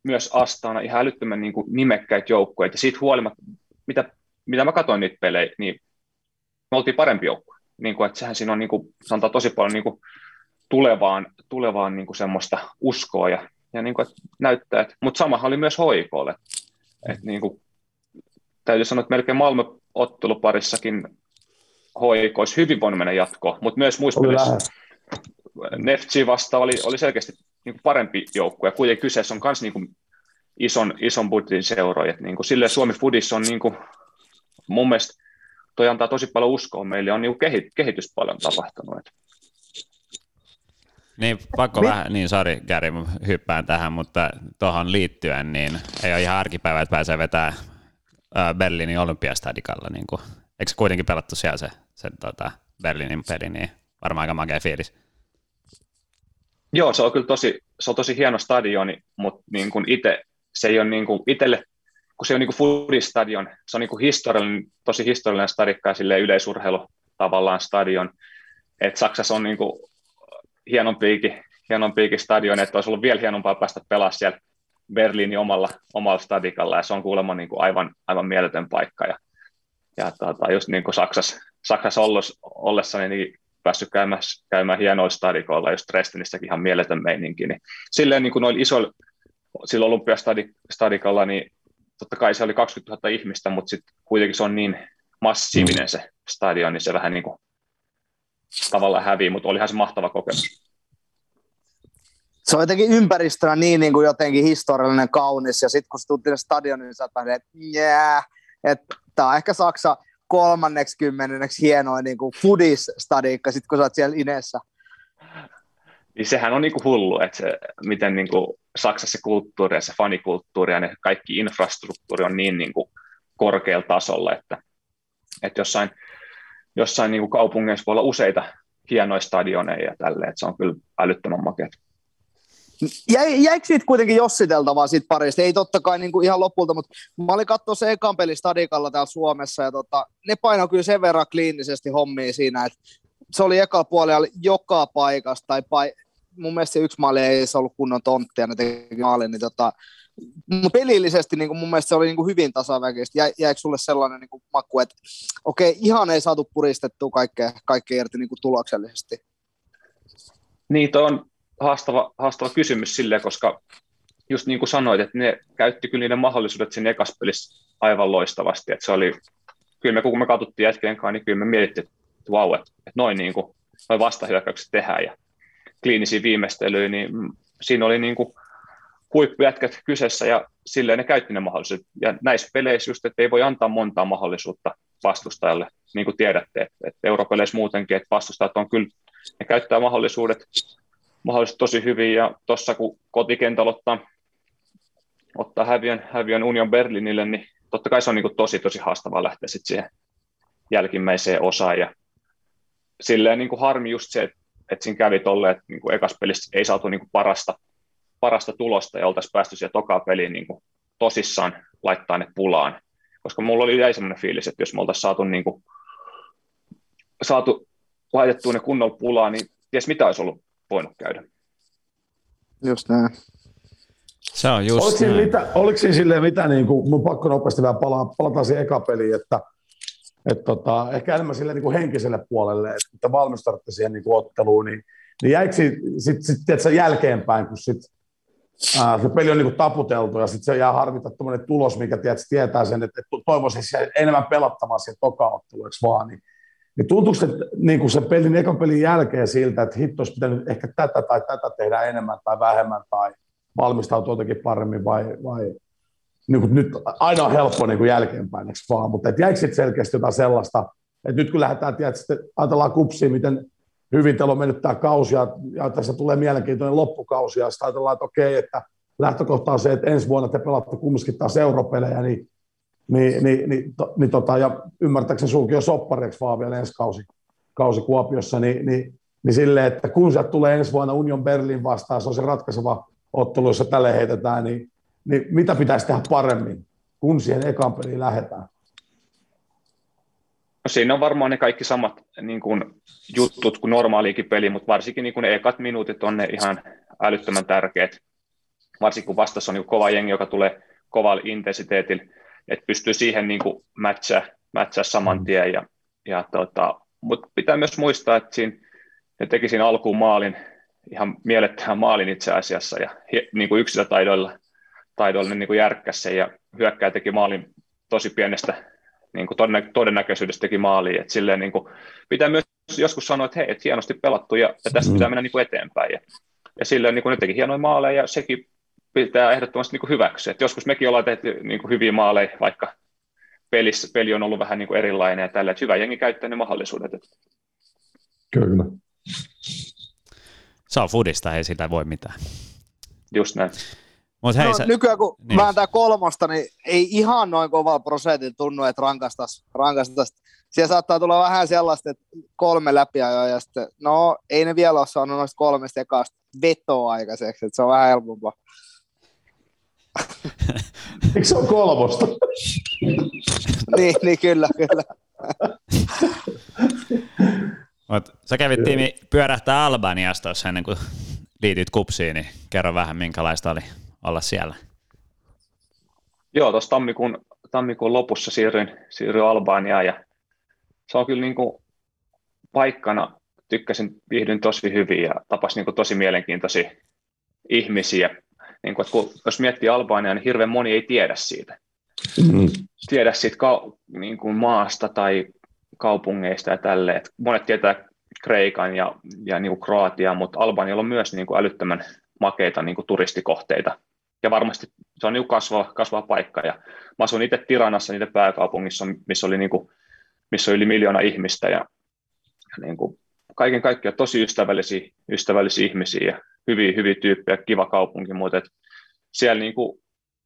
Myös Astana, ihan älyttömän niin kuin nimekkäitä joukkueita, ja siitä huolimatta, mitä, mitä mä katsoin niitä pelejä, niin me oltiin parempi joukkue. Niin kuin, että sehän siinä on, niin kuin, se antaa tosi paljon niin kuin, tulevaan, tulevaan niin kuin semmoista uskoa ja, ja niin kuin, että näyttää, että, mutta samahan oli myös hoikolle. Että niin kuin, täytyy sanoa, että melkein Malmö otteluparissakin HIK olisi hyvin voinut mennä jatkoon, mutta myös muissa pelissä Neftsi vasta oli, oli selkeästi niin kuin parempi joukkue, ja kuitenkin kyseessä on myös niin kuin ison, ison budjetin seuroja. Niin kuin, silleen Suomi Fudissa on, niin kuin, mun mielestä toi antaa tosi paljon uskoa meille, on niin kehitys paljon tapahtunut. Niin, pakko vähän, niin sori Gary, hyppään tähän, mutta tuohon liittyen, niin ei ole ihan arkipäivä, että pääsee vetämään Berliinin olympiastadikalla. Niin kuin, eikö kuitenkin pelattu siellä se, se tota, Berliinin peli, niin varmaan aika makea fiilis. Joo, se on kyllä tosi, se on tosi hieno stadioni, mutta niin kuin itse, se ei ole niin kuin itselle, kun se on niin kuin foodistadion, se on niin kuin historiallinen, tosi historiallinen stadikka ja yleisurheilu tavallaan stadion. Et Saksassa on niin kuin hienompiikin, hienompiikin stadion, että olisi ollut vielä hienompaa päästä pelaamaan siellä Berliinin omalla, omalla stadikalla, ja se on kuulemma niin kuin aivan, aivan mieletön paikka. Ja, ja tota, just niin kuin Saksassa, Saksassa ollessa, niin päässyt käymään, käymään hienoilla stadikoilla, just Dresdenissäkin ihan mieletön meininki. Niin silleen niin kuin noilla isoilla, sillä olympiastadikalla, niin totta kai se oli 20 000 ihmistä, mutta sitten kuitenkin se on niin massiivinen se stadion, niin se vähän niin kuin tavallaan hävii, mutta olihan se mahtava kokemus. Se on jotenkin ympäristönä niin, niin kuin jotenkin historiallinen kaunis, ja sitten kun sä tulet stadionin, niin sä oot että yeah, että tämä on ehkä Saksa kolmanneksi kymmenenneksi hienoin niin kuin foodis-stadikka, sitten kun sä oot siellä Inessä. Niin sehän on niin kuin hullu, että se, miten niin kuin Saksassa kulttuuri ja se fanikulttuuri ja ne kaikki infrastruktuuri on niin, niin kuin korkealla tasolla, että, että jossain, jossain niin kuin kaupungeissa voi olla useita hienoja stadioneja ja tälleen, että se on kyllä älyttömän makeat. Jäi, jäikö siitä kuitenkin jossiteltavaa siitä parista? Ei totta kai niin kuin ihan lopulta, mutta mä olin katsoa se ekan peli Stadikalla täällä Suomessa ja tota, ne painoi kyllä sen verran kliinisesti hommia siinä, että se oli ekalla puolella joka paikasta tai pai, mun mielestä se yksi maali ei se ollut kunnon tonttia, ne teki maalin, niin tota, pelillisesti niin kuin mun mielestä se oli niin kuin hyvin tasaväkistä. Jä, jäikö sulle sellainen niin kuin maku, että okei, okay, ihan ei saatu puristettua kaikkea, kaikkea irti niin kuin tuloksellisesti? Niin, on haastava, haastava kysymys sille, koska just niin kuin sanoit, että ne käytti kyllä niiden mahdollisuudet siinä ekas pelissä aivan loistavasti. Että se oli, kyllä me kun me katsottiin jätkien kanssa, niin kyllä me mietittiin, että vau, että, että noin, niin kuin, noin vastahyökkäykset tehdään ja kliinisiä viimeistelyjä, niin siinä oli niin kuin huippujätkät kyseessä ja silleen ne käytti ne mahdollisuudet. Ja näissä peleissä just, että ei voi antaa montaa mahdollisuutta vastustajalle, niin kuin tiedätte, että, että europeleissä muutenkin, että vastustajat on kyllä, ne käyttää mahdollisuudet mahdollisesti tosi hyvin, ja tuossa kun kotikentällä ottaa, ottaa häviön, häviön Union Berlinille, niin totta kai se on niin kuin tosi, tosi haastavaa lähteä sitten siihen jälkimmäiseen osaan, ja silleen niin kuin harmi just se, että, että siinä kävi tolleen, että niin kuin ekas pelissä ei saatu niin kuin parasta, parasta tulosta, ja oltaisiin päästy siihen tokaan peliin niin kuin tosissaan laittaa ne pulaan, koska mulla oli jäi semmoinen fiilis, että jos me oltaisiin saatu, niin kuin, saatu laitettua ne kunnolla pulaan, niin ties mitä olisi ollut voinut käydä. Just näin. Se on just oliko siinä, mitä, oliko siinä silleen mitä, niin kuin, mun pakko nopeasti vielä palaa, palataan siihen eka peliin, että et tota, ehkä enemmän sille niin kuin henkiselle puolelle, että valmistaudutte siihen niin kuin otteluun, niin, niin jäikö sitten sit, sit, sit, jälkeenpäin, kun sit, ää, se peli on niin kuin taputeltu ja sitten se jää harvita tuommoinen tulos, mikä tiedät, tietää sen, että, että toivoisin enemmän pelattavaa siihen toka-otteluun, vaan, niin niin tuntuuko se niin kuin sen pelin, ekan pelin jälkeen siltä, että hitto olisi pitänyt ehkä tätä tai tätä tehdä enemmän tai vähemmän tai valmistautua jotenkin paremmin vai, vai? Niin kuin nyt aina on helppo niin kuin jälkeenpäin, eikö vaan, mutta jäikö sitten selkeästi jotain sellaista, että nyt kun lähdetään, tiedät, sitten ajatellaan kupsiin, miten hyvin teillä on mennyt tämä kausi ja, ja tässä tulee mielenkiintoinen loppukausi ja sitten ajatellaan, että okei, että lähtökohta on se, että ensi vuonna te pelaatte kumminkin taas europelejä, niin niin, niin, niin, to, niin tota, ja ymmärtääkseni sulki jo soppareiksi vaan vielä ensi kausi, kausi Kuopiossa, niin, niin, niin silleen, että kun sieltä tulee ensi vuonna Union Berlin vastaan, se on se ratkaiseva ottelu, jossa tälle heitetään, niin, niin mitä pitäisi tehdä paremmin, kun siihen ekan peliin lähdetään? No siinä on varmaan ne kaikki samat niin kuin, jutut kuin normaaliikin peli, mutta varsinkin niin kuin ne ekat minuutit on ne ihan älyttömän tärkeät. Varsinkin kun vastassa on niin kova jengi, joka tulee kovalla intensiteetillä että pystyy siihen niin kuin matchaa, matchaa saman mm. tien. Ja, ja tota, mutta pitää myös muistaa, että siinä, ne teki siinä alkuun maalin, ihan mielettömän maalin itse asiassa, ja niin kuin yksilötaidoilla taidoilla niin kuin järkkäsi sen, ja hyökkäjä teki maalin tosi pienestä niin kuin todennäköisyydestä teki maaliin. Et silleen, niin kuin, pitää myös joskus sanoa, että hei, et hienosti pelattu ja, ja tästä mm. pitää mennä niin kuin eteenpäin. Ja, ja silleen niin kuin ne teki hienoja maaleja ja sekin pitää ehdottomasti niin kuin hyväksyä. Et joskus mekin ollaan tehty niin kuin hyviä maaleja, vaikka pelissä, peli on ollut vähän niin kuin erilainen ja tällä, että hyvä jengi käyttää ne mahdollisuudet. Kyllä. Se on foodista, ei sitä voi mitään. Just näin. Mut hei, no, sä... Nykyään kun niin. vääntää kolmosta, niin ei ihan noin kovalla prosentilla tunnu, että rankastas, rankastas. Siellä saattaa tulla vähän sellaista, että kolme läpi ja sitten, no ei ne vielä ole saanut noista kolmesta ekasta vetoa aikaiseksi, että se on vähän helpompaa. Eikö se ole kolmosta? niin, niin, kyllä, kyllä. Mut sä kävit tiimi pyörähtää Albaniasta tuossa ennen kuin liityt kupsiin, niin kerro vähän minkälaista oli olla siellä. Joo, tuossa tammikuun, tammikuun lopussa siirryin, siirryin Albaniaan ja se on kyllä niin kuin paikkana, tykkäsin, viihdyin tosi hyvin ja tapasin niin kuin tosi mielenkiintoisia ihmisiä. Niin kuin, että kun, jos miettii Albaniaa, niin hirveän moni ei tiedä siitä. Mm-hmm. Tiedä siitä ka- niin kuin maasta tai kaupungeista ja tälleen. Monet tietää Kreikan ja, ja niin kuin Kroatiaa, mutta Albanialla on myös niin kuin älyttömän makeita niin kuin turistikohteita. Ja varmasti se on niin kasvava, kasvava paikka. Ja mä asuin itse Tiranassa, niiden pääkaupungissa, missä oli, niin kuin, missä oli yli miljoona ihmistä. Ja, ja niin kuin kaiken kaikkiaan tosi ystävällisiä, ystävällisiä ihmisiä ja hyviä, hyviä tyyppejä, kiva kaupunki. Mutta et siellä niin kuin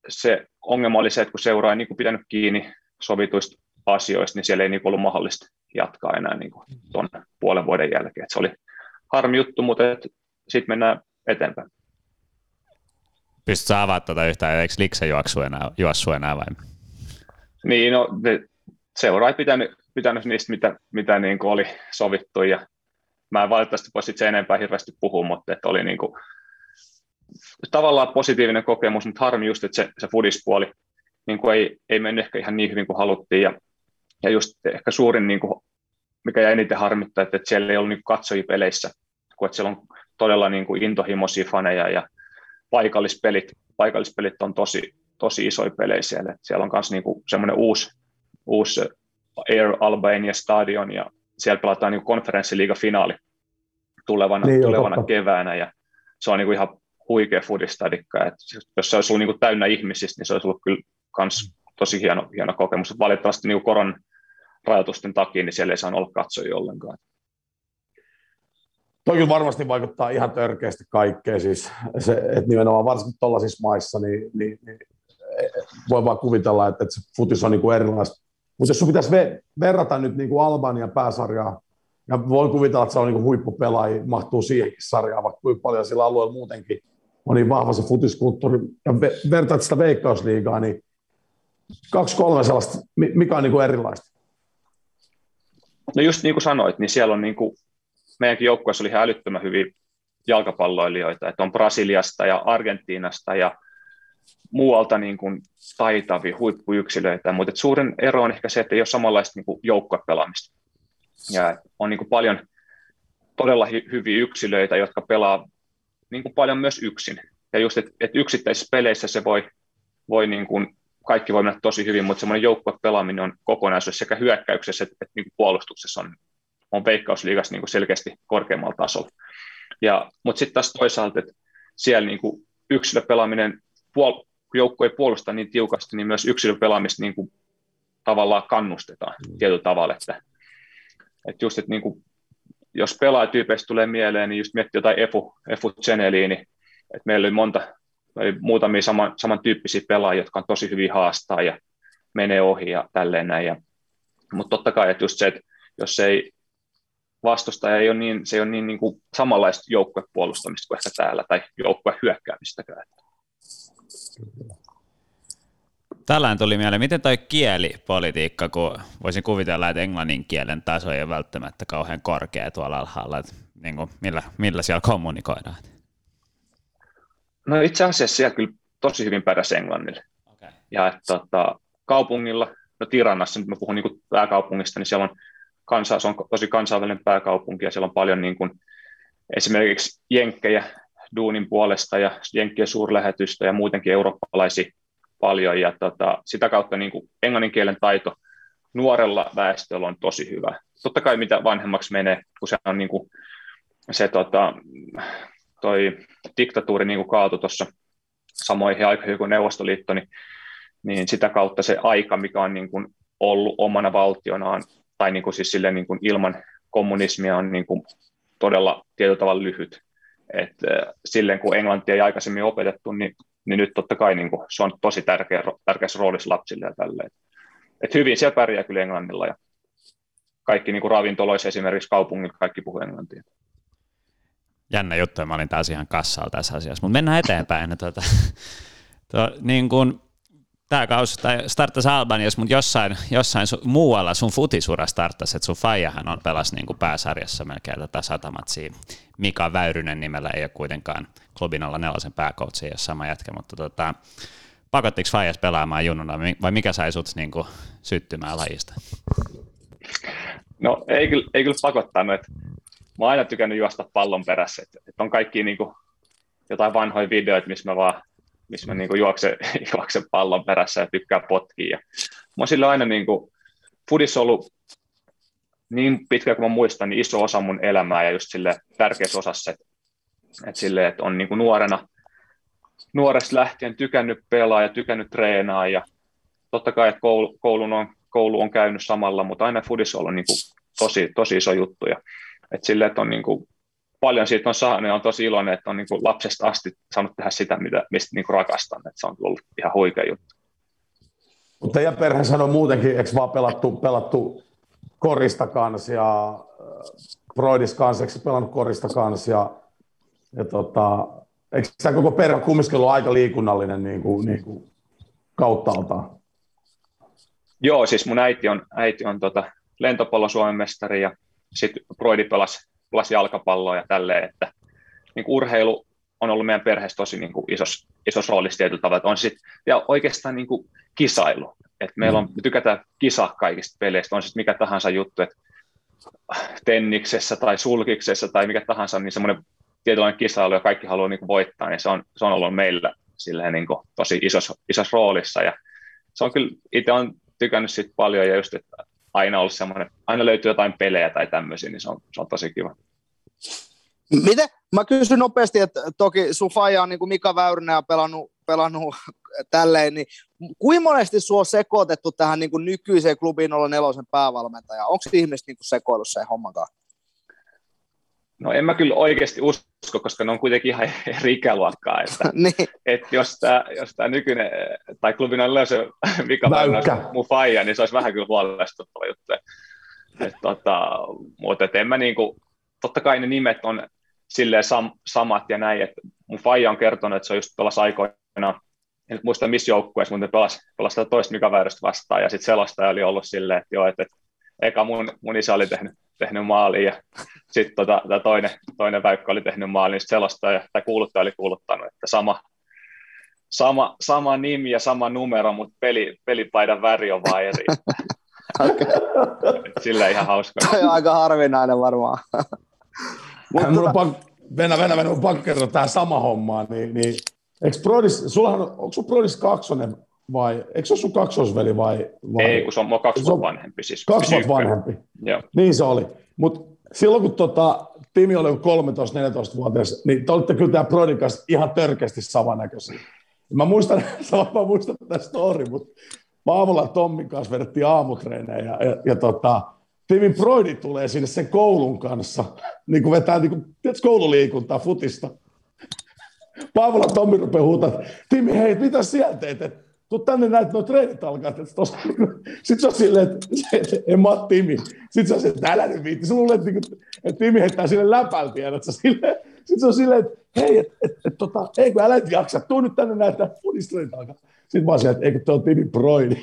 se ongelma oli se, että kun seura ei niin kuin pitänyt kiinni sovituista asioista, niin siellä ei niin ollut mahdollista jatkaa enää niin tuon puolen vuoden jälkeen. Et se oli harmi juttu, mutta sitten mennään eteenpäin. Pystytkö avaamaan tätä yhtään, eikö Likse juoksu enää, juossu enää vai? Niin, no seura ei pitänyt, pitänyt niistä, mitä, mitä niin kuin oli sovittu, ja mä en valitettavasti voi sen enempää hirveästi puhua, mutta että oli niin kuin, tavallaan positiivinen kokemus, mutta harmi just, että se, se fudispuoli niin kuin ei, ei mennyt ehkä ihan niin hyvin kuin haluttiin, ja, ja just ehkä suurin, niin kuin, mikä jäi eniten harmittaa, että, että siellä ei ollut niin katsojia peleissä, kun että siellä on todella niin kuin intohimoisia faneja, ja paikallispelit, paikallispelit on tosi, tosi isoja pelejä siellä. Et siellä on myös niinku semmoinen uusi, uusi Air Albania Stadion ja siellä pelataan niinku konferenssiliiga-finaali tulevana, niin, tulevana keväänä ja se on niinku ihan huikea foodistadikka. Et jos se olisi ollut niinku täynnä ihmisistä, niin se olisi ollut kyllä kans tosi hieno, hieno kokemus. Valitettavasti niinku koron rajoitusten takia, niin siellä ei saa olla katsojia ollenkaan. Toki varmasti vaikuttaa ihan törkeästi kaikkeen, siis se, että nimenomaan varsinkin tuollaisissa maissa, niin, niin, niin voi vaan kuvitella, että, että se futis on niin kuin erilaista. Mutta jos sun pitäisi ve- verrata nyt niin kuin Albanian pääsarjaa, ja voi kuvitella, että se on niin huippupelaaja, mahtuu siihenkin sarjaan, vaikka kuinka paljon sillä alueella muutenkin on niin vahva se futiskulttuuri, ja ve- vertaat sitä veikkausliigaa, niin kaksi kolme sellaista, mikä on niin kuin erilaista? No just niin kuin sanoit, niin siellä on niin kuin meidänkin joukkueessa oli ihan älyttömän hyviä jalkapalloilijoita, että on Brasiliasta ja Argentiinasta ja muualta niin kuin taitavia huippuyksilöitä, mutta suurin ero on ehkä se, että ei ole samanlaista niin joukkuepelaamista. Ja on niin kuin paljon todella hy- hyviä yksilöitä, jotka pelaa niin kuin paljon myös yksin. Ja just, että, että yksittäisissä peleissä se voi, voi niin kuin, kaikki voi mennä tosi hyvin, mutta semmoinen joukkuepelaaminen on kokonaisuus sekä hyökkäyksessä että, että niin kuin puolustuksessa on on veikkausliigassa niin kuin selkeästi korkeammalla tasolla. Ja, mutta sitten taas toisaalta, että siellä niin kuin yksilöpelaaminen, puol- joukko ei puolusta niin tiukasti, niin myös yksilöpelaamista niin kuin tavallaan kannustetaan mm. tietyllä tavalla, että, että just, että niin kuin, jos pelaajatyypeistä tulee mieleen, niin just miettii jotain Efu, Efu Zeneliini, että meillä oli monta, oli muutamia saman, samantyyppisiä pelaajia, jotka on tosi hyvin haastaa ja menee ohi ja tälleen näin. Ja, mutta totta kai, että just se, että jos ei vastustaja ei ole niin, se ei ole niin, niin kuin samanlaista joukkuepuolustamista kuin ehkä täällä, tai joukkuehyökkäämistäkään. Tällään tuli mieleen, miten toi kielipolitiikka, kun voisin kuvitella, että englannin kielen taso ei ole välttämättä kauhean korkea tuolla alhaalla, että niin kuin, millä, millä siellä kommunikoidaan? No itse asiassa siellä kyllä tosi hyvin pärjäsi englannille. Okay. Ja että, tota, kaupungilla, no Tiranassa, nyt mä puhun niin pääkaupungista, niin siellä on kansa, se on tosi kansainvälinen pääkaupunki ja siellä on paljon niin kuin, esimerkiksi jenkkejä duunin puolesta ja jenkkien suurlähetystä ja muutenkin eurooppalaisia paljon ja tota, sitä kautta niin kuin englannin kielen taito nuorella väestöllä on tosi hyvä. Totta kai mitä vanhemmaksi menee, kun se on niin kuin, se tota, toi diktatuuri niin kuin kaatu tuossa samoihin aikoihin kuin Neuvostoliitto, niin, niin sitä kautta se aika, mikä on niin kuin ollut omana valtionaan, tai niin kuin siis silleen niin kuin ilman kommunismia on niin kuin todella tietyllä tavalla lyhyt. Et, silleen kun englantia ei aikaisemmin opetettu, niin, niin nyt totta kai niin kuin, se on tosi tärkeä, tärkeässä roolissa lapsille ja tälleen. Et hyvin siellä pärjää kyllä englannilla ja kaikki niin kuin ravintoloissa esimerkiksi kaupungin kaikki puhuu englantia. Jännä juttu, mä olin taas ihan kassalla tässä asiassa, mutta mennään eteenpäin. Tuota, tuo, niin kuin, tämä kausi tai starttaisi Albaniassa, mutta jossain, jossain su, muualla sun futisura starttaisi, että sun faijahan on pelas niin kuin pääsarjassa melkein tätä satamatsia. Mika Väyrynen nimellä ei ole kuitenkaan klubin olla nelosen pääkoutsi, jos sama jätkä, mutta tota, pakottiko faijas pelaamaan junnuna vai mikä sai sut niin kuin, syttymään lajista? No ei kyllä, ei kyllä pakottanut, että mä oon aina tykännyt juosta pallon perässä, että, että on kaikki niin kuin, jotain vanhoja videoita, missä mä vaan missä mä niin kuin juoksen, juoksen pallon perässä ja tykkään potkia. Ja mä oon sillä aina niin kuin, fudissa ollut niin pitkä kuin mä muistan, niin iso osa mun elämää ja just sille tärkeässä osassa, että, että, sille, että on niin kuin nuorena, nuoresta lähtien tykännyt pelaa ja tykännyt treenaa ja totta kai, että koulu, koulun on, koulu on käynyt samalla, mutta aina fudissa on ollut niin kuin tosi, tosi iso juttu ja että sille, että on niin kuin paljon siitä on saanut ja on tosi iloinen, että on niin kuin lapsesta asti saanut tehdä sitä, mitä, mistä niin kuin rakastan. Että se on ollut ihan huikea juttu. Mutta teidän perhe sanoi muutenkin, eikö vaan pelattu, pelattu korista kanssa ja äh, Broidis kanssa, eikö pelannut korista kanssa ja, ja tota, eikö sä koko perhe kumminkin ollut aika liikunnallinen niin kuin, niin kuin kauttaaltaan? Joo, siis mun äiti on, äiti on tota, lentopallo Suomen mestari ja sitten Broidi pelasi pelasi jalkapalloa ja tälleen, että niin kuin urheilu on ollut meidän perheessä tosi niin kuin isos, isos roolissa tietyllä tavalla. Että on sit, ja oikeastaan niin kuin kisailu. Et meillä on, me tykätään kisa kaikista peleistä, on sitten mikä tahansa juttu, että tenniksessä tai sulkiksessa tai mikä tahansa, niin semmoinen tietynlainen kisailu ja kaikki haluaa niin kuin voittaa, niin se on, se on ollut meillä silleen niin kuin tosi isos, isos roolissa. Ja se on kyllä, itse on tykännyt siitä paljon ja just, että aina ollut semmoinen, aina löytyy jotain pelejä tai tämmöisiä, niin se on, se on tosi kiva. Miten? Mä kysyn nopeasti, että toki sun faija on niin kuin Mika Väyrynen ja pelannut, pelannut tälleen, niin kuinka monesti sua on sekoitettu tähän niin kuin nykyiseen klubin 04 päävalmentajaan? Onko ihmiset niin sekoillut sen hommankaan? No en mä kyllä oikeasti usko, koska ne on kuitenkin ihan eri ikäluokkaa. Että, niin. että jos tämä jos tämä nykyinen, tai klubin on löyse Mika Väyrynen mun faija, niin se olisi vähän kyllä huolestuttava juttu. Et, tota, mutta et en mä niinku, totta kai ne nimet on silleen sam, samat ja näin, että mun faija on kertonut, että se on just pelasi aikoina, en muista missä joukkueessa, mutta ne pelasi, pelasi tätä toista Mika Väyrystä vastaan, ja sitten selostaja oli ollut silleen, että joo, että, että eka mun, mun isä oli tehnyt, tehnyt maaliin, ja sitten tota, toinen, toinen väykkö oli tehnyt maaliin, niin sitten selostaja tai kuuluttaja oli kuuluttanut, että sama, sama, sama nimi ja sama numero, mutta peli, pelipaidan väri on vaan eri. Sillä ihan hauska. Se on aika harvinainen varmaan. Mutta mulla on pak- Venä, Venä, Venä, on pakko kertoa tähän sama hommaan, niin, niin eikö Brodis, sullahan, onko sun Brodis kaksonen vai, eikö se ole sun kaksosveli vai, vai? Ei, kun se on mua kaksi vuotta vanhempi. Siis kaksi vuotta vanhempi, Joo. niin se oli. Mutta silloin kun tota, Timi oli 13-14-vuotias, niin te olitte kyllä tämä Brodin kanssa ihan törkeästi samanäköisiä. Mä muistan, mä muistan tätä story, mutta aamulla Tommin kanssa vedettiin aamutreenejä ja, ja, ja tota, Timin Broidi tulee sinne sen koulun kanssa, niin kuin vetää niin kuin, tiedätkö, koululiikuntaa, futista. Paavola Tommi rupeaa huutaa, Timi, hei, mitä siellä teet? Et, tuu tänne näet, nuo treenit alkaa. Sitten se on silleen, että, että en mä ole Timi. Sitten se on silleen, että älä nyt viitti. Sä luulet, että, että Timi heittää sille läpällä, tiedät. Sitten se on silleen, että hei, että et, et, tota, ei kun älä et jaksa, tuu nyt tänne näyttää fudistreenit alkaa. Sitten mä oon silleen, että eikö tuo Timi Broidi.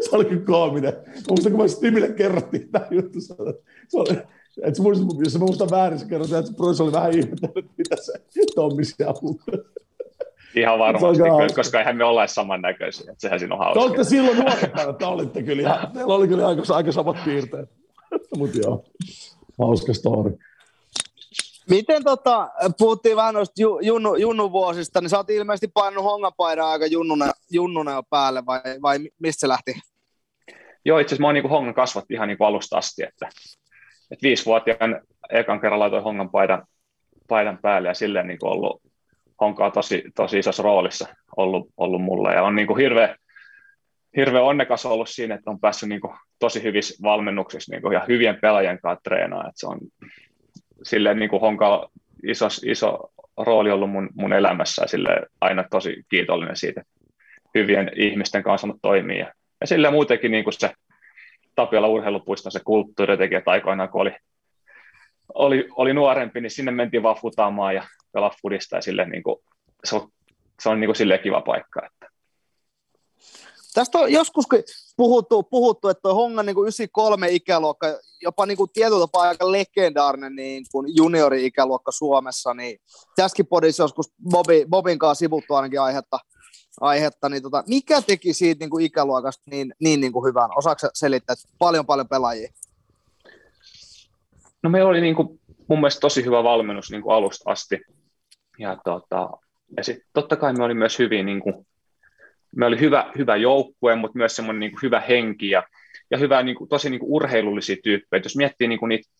se oli kyllä koominen. Muistan, kun mä Timille kerrottiin tämä juttu. Se oli, et se muista, jos mä muistan väärin, se kerrottiin, että Bruce oli vähän ihmetellyt, mitä se Tommi siellä Ihan varmasti, kyllä, koska eihän me olla samannäköisiä. Sehän siinä on hauska. Te olitte silloin nuorempana, että olitte kyllä ihan, teillä oli kyllä aika, aika samat piirteet. Mutta joo, hauska story. Miten tota, puhuttiin vähän noista ju, junnu, junnuvuosista, niin sä oot ilmeisesti painanut honganpaidan aika junnuna, junnuna jo päälle, vai, vai mistä se lähti? Joo, itse asiassa mä oon niin hongan kasvatti ihan niin kuin alusta asti, että, että viisivuotiaan ekan kerran laitoin hongan paidan, paidan päälle ja silleen niin kuin ollut honkaa tosi, tosi isossa roolissa ollut, ollut mulle ja on niin kuin hirveä, hirveän onnekas ollut siinä, että on päässyt niin kuin, tosi hyvissä valmennuksissa niin kuin, ja hyvien pelaajien kanssa treenaa. Että se on silleen niin kuin Honka iso, iso rooli ollut mun, mun elämässä ja sille aina tosi kiitollinen siitä hyvien ihmisten kanssa toimii. Ja, ja sille muutenkin niin kuin se Tapiola urheilupuiston se kulttuuri teki, että aikoinaan kun oli, oli, oli, nuorempi, niin sinne mentiin vaan futaamaan ja pelaa fudista ja sille niin kuin, se on, se on niin kuin silleen kiva paikka. Että. Tästä on joskus puhuttu, puhuttu että tuo Hongan niin 93 ikäluokka, jopa niin kuin tietyllä tapaa aika legendaarinen niin kuin juniori-ikäluokka Suomessa, niin tässäkin podissa joskus Bobby, Bobin kanssa sivuttu ainakin aihetta, aihetta niin tota, mikä teki siitä niin kuin ikäluokasta niin, niin, niin kuin hyvän? Osaatko selittää, että paljon paljon pelaajia? No meillä oli niin kuin, mun mielestä tosi hyvä valmennus niin kuin alusta asti. Ja, tota, ja sitten totta kai me oli myös hyvin, niin kuin, me oli hyvä, hyvä joukkue, mutta myös semmoinen niin kuin hyvä henki ja, ja hyvä, niin kuin, tosi niin kuin urheilullisia tyyppejä. Jos miettii niin kuin niitä,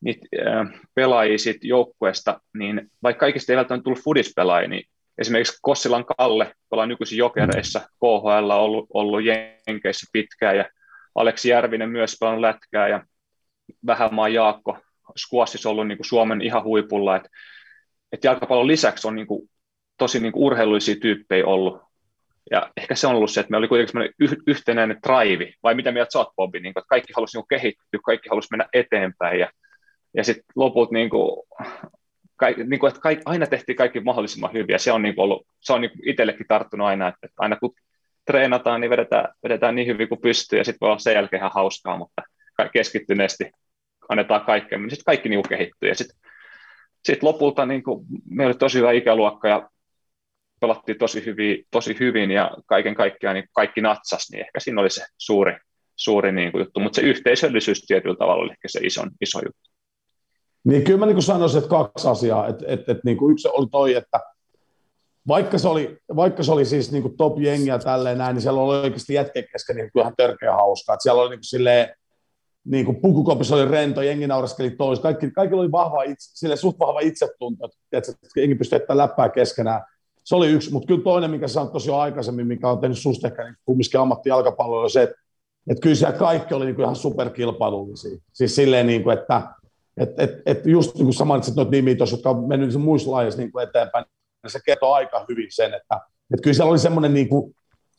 niitä äh, pelaajia siitä joukkueesta, niin vaikka kaikista ei välttämättä tullut fudispelaajia, niin esimerkiksi Kossilan Kalle pelaa nykyisin jokereissa, KHL on ollut, ollut Jenkeissä pitkään ja Aleksi Järvinen myös pelannut lätkää ja Vähämaa Jaakko Squashissa ollut niin kuin Suomen ihan huipulla, että et jalkapallon lisäksi on niin kuin, tosi niin kuin urheilullisia tyyppejä ollut. Ja ehkä se on ollut se, että me oli kuitenkin yh, yhtenäinen drive, vai mitä mieltä sä oot, niin kuin, että kaikki halusi niin kehittyä, kaikki halusi mennä eteenpäin, ja, ja sitten loput niin kuin, kaik, niin kuin, että kaik, aina tehtiin kaikki mahdollisimman hyviä. Se on, niin kuin ollut, se on niin kuin itsellekin tarttunut aina, että, että aina kun treenataan, niin vedetään, vedetään niin hyvin kuin pystyy, ja sitten voi olla sen jälkeen ihan hauskaa, mutta keskittyneesti annetaan kaikkea, niin sitten kaikki niin kuin kehittyy. Ja sitten sit lopulta niin kuin, meillä oli tosi hyvä ikäluokka, ja pelattiin tosi hyvin, tosi hyvin ja kaiken kaikkiaan niin kaikki natsas, niin ehkä siinä oli se suuri, suuri niin kuin juttu, mutta se yhteisöllisyys tietyllä tavalla oli ehkä se iso, iso juttu. Niin kyllä mä niin sanoisin, että kaksi asiaa. Että, että, että niin kuin yksi oli toi, että vaikka se oli, vaikka se oli siis niin top jengiä tälleen näin, niin siellä oli oikeasti jätken kesken niin kyllähän törkeä hauskaa. Että siellä oli niin kuin silleen, niin kuin pukukopissa oli rento, jengi nauraskeli tois, kaikki, kaikki oli vahva itse, sille suht vahva itsetunto, että jengi pystyi jättämään läppää keskenään. Se oli yksi, mutta kyllä toinen, mikä sanoit tosi jo aikaisemmin, mikä on tehnyt susta ehkä niin kumminkin ammattijalkapalloa, on se, että, että kyllä siellä kaikki oli niin kuin ihan superkilpailullisia. Siis silleen, niin kuin, että et, et, et just niin kuin sä mainitsit noita nimiä tuossa, jotka on mennyt muissa lajeissa niin kuin eteenpäin, niin se kertoo aika hyvin sen, että, että kyllä siellä oli semmoinen niin kuin,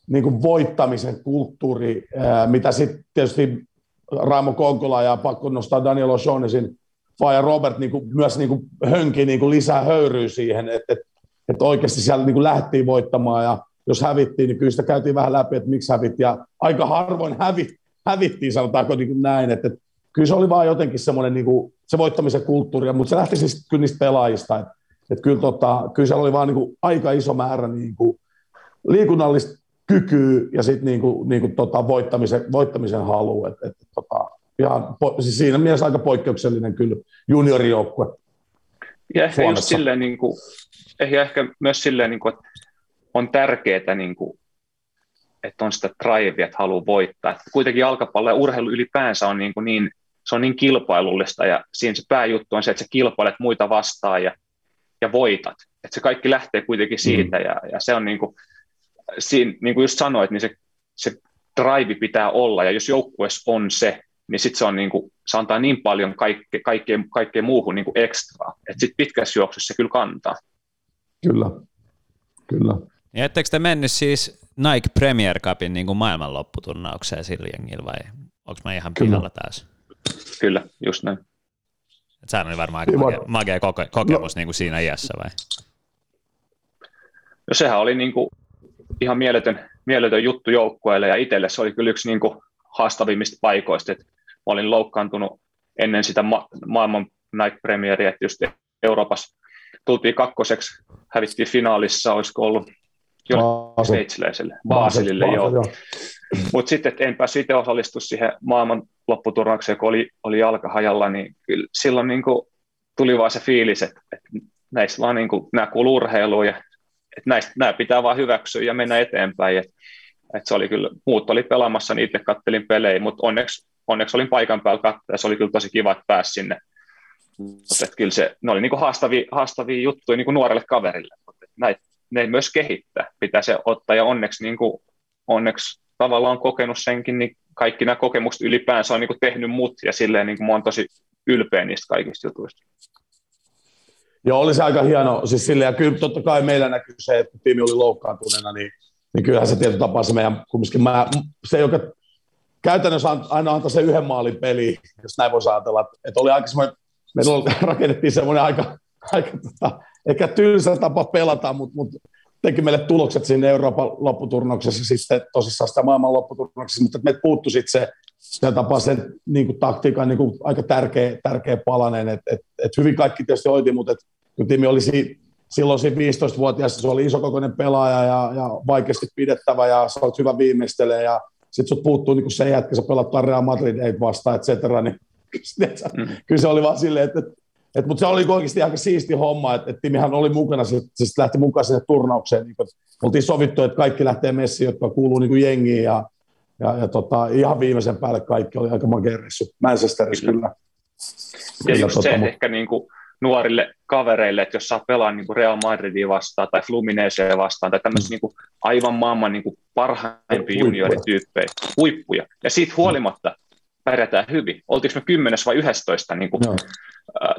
niin kuin voittamisen kulttuuri, ää, mitä sitten tietysti Raimo Konkola ja pakko nostaa Daniel O'Shaughnessin ja Robert niin kuin, myös niin kuin hönki niin kuin lisää höyryä siihen, että, että, että oikeasti siellä niin kuin lähdettiin voittamaan ja jos hävittiin, niin kyllä sitä käytiin vähän läpi, että miksi hävittiin ja aika harvoin hävi, hävittiin, sanotaanko niin kuin näin, että, että kyllä se oli vaan jotenkin semmoinen niin kuin, se voittamisen kulttuuri, mutta se lähti siis kyllä niistä pelaajista, että, että kyllä, tota, kyllä siellä oli vaan niin kuin aika iso määrä niin kuin liikunnallista kykyä ja sitten niin kuin, niin kuin tota voittamisen, voittamisen halu. Et, et, tota, ihan, siis siinä mielessä aika poikkeuksellinen kyllä juniorijoukkue. Ja ehkä, just silleen, niin kuin, ja ehkä myös silleen, niin kuin, että on tärkeää, niin kuin, että on sitä drivea, että haluaa voittaa. Että kuitenkin jalkapallo ja urheilu ylipäänsä on niin, kuin niin, se on niin kilpailullista ja siinä se pääjuttu on se, että sä kilpailet muita vastaan ja, ja voitat. Että se kaikki lähtee kuitenkin siitä mm. ja, ja se on niin kuin, siinä, niin kuin just sanoit, niin se, se drive pitää olla, ja jos joukkueessa on se, niin sitten se, on niin kuin, se antaa niin paljon kaikke, kaikkeen, kaikkeen muuhun niin ekstraa, että sitten pitkässä juoksussa se kyllä kantaa. Kyllä, kyllä. Ja ettekö te mennyt siis Nike Premier Cupin niin kuin maailmanlopputurnaukseen sillä jengillä vai onko mä ihan kyllä. pihalla taas? Kyllä, just näin. Et sehän oli varmaan aika magea, magea koke- kokemus no. niin kuin siinä iässä vai? No sehän oli niin kuin ihan mieletön, mieletön juttu joukkueelle ja itselle se oli kyllä yksi niin kuin haastavimmista paikoista, että mä olin loukkaantunut ennen sitä ma- maailman Nike Premieria, että just Euroopassa tultiin kakkoseksi, hävittiin finaalissa, olisiko ollut sveitsiläiselle, Baselille, joo. joo. Mutta sitten, että en päässyt itse osallistua siihen maailman lopputurnaukseen, kun oli, oli jalkahajalla, niin kyllä silloin niin kuin tuli vaan se fiilis, että, että näissä vaan niin kuin, nämä kuuluu urheiluun ja että näistä, nämä pitää vaan hyväksyä ja mennä eteenpäin. Et, et se oli kyllä, muut oli pelaamassa, niin itse kattelin pelejä, mutta onneksi, onneksi olin paikan päällä katsoa se oli kyllä tosi kiva, että pääsi sinne. Mutta kyllä se, ne oli niinku haastavia, haastavia juttuja niinku nuorelle kaverille, mutta näitä, ne myös kehittää, pitää se ottaa ja onneksi, niinku, onneksi tavallaan kokenut senkin, niin kaikki nämä kokemukset ylipäänsä on niin kuin tehnyt mut, ja silleen niin kuin mä oon tosi ylpeä niistä kaikista jutuista. Joo, oli se aika hieno. Siis sille, ja kyllä totta kai meillä näkyy se, että tiimi oli loukkaantuneena, niin, niin kyllähän se tietyllä tapaa se meidän, kumminkin mä, se, joka käytännössä aina antaa se yhden maalin peli, jos näin voisi ajatella, että oli aika me rakennettiin semmoinen aika, aika tota, ehkä tylsä tapa pelata, mutta, mutta teki meille tulokset siinä Euroopan lopputurnauksessa sitten tosissaan sitä maailman lopputurnauksessa, mutta meitä puuttui sitten se, se tapa sen niin kuin taktiikan niin kuin aika tärkeä, tärkeä palanen, että et, et hyvin kaikki tietysti hoiti, mutta et, kun Timi oli si, silloin siinä 15-vuotias, se oli isokokoinen pelaaja ja, ja vaikeasti pidettävä ja sä olet hyvä viimeistelijä ja sitten sut puuttuu niin se jätkä, sä pelat Real Madrid ei vastaan, et cetera, niin mm. kyllä se oli vaan silleen, että et, mutta se oli oikeasti aika siisti homma, että et Timihän oli mukana, se, se lähti mukaan sinne turnaukseen. Niin, oltiin sovittu, että kaikki lähtee messiin, jotka kuuluu niin kuin jengiin ja, ja, ja tota, ihan viimeisen päälle kaikki oli aika magerissu. Manchesterissa kyllä. Ja kyllä, just tota, se, mutta... ehkä niin kuin nuorille kavereille, että jos saa pelaa niin kuin Real Madridia vastaan tai Fluminesea vastaan tai tämmöisiä mm. niin kuin aivan maailman niin kuin parhaimpia juniorityyppejä, huippuja. Ja siitä huolimatta pärjätään hyvin. Oltiinko me 10 vai 11, niin kuin,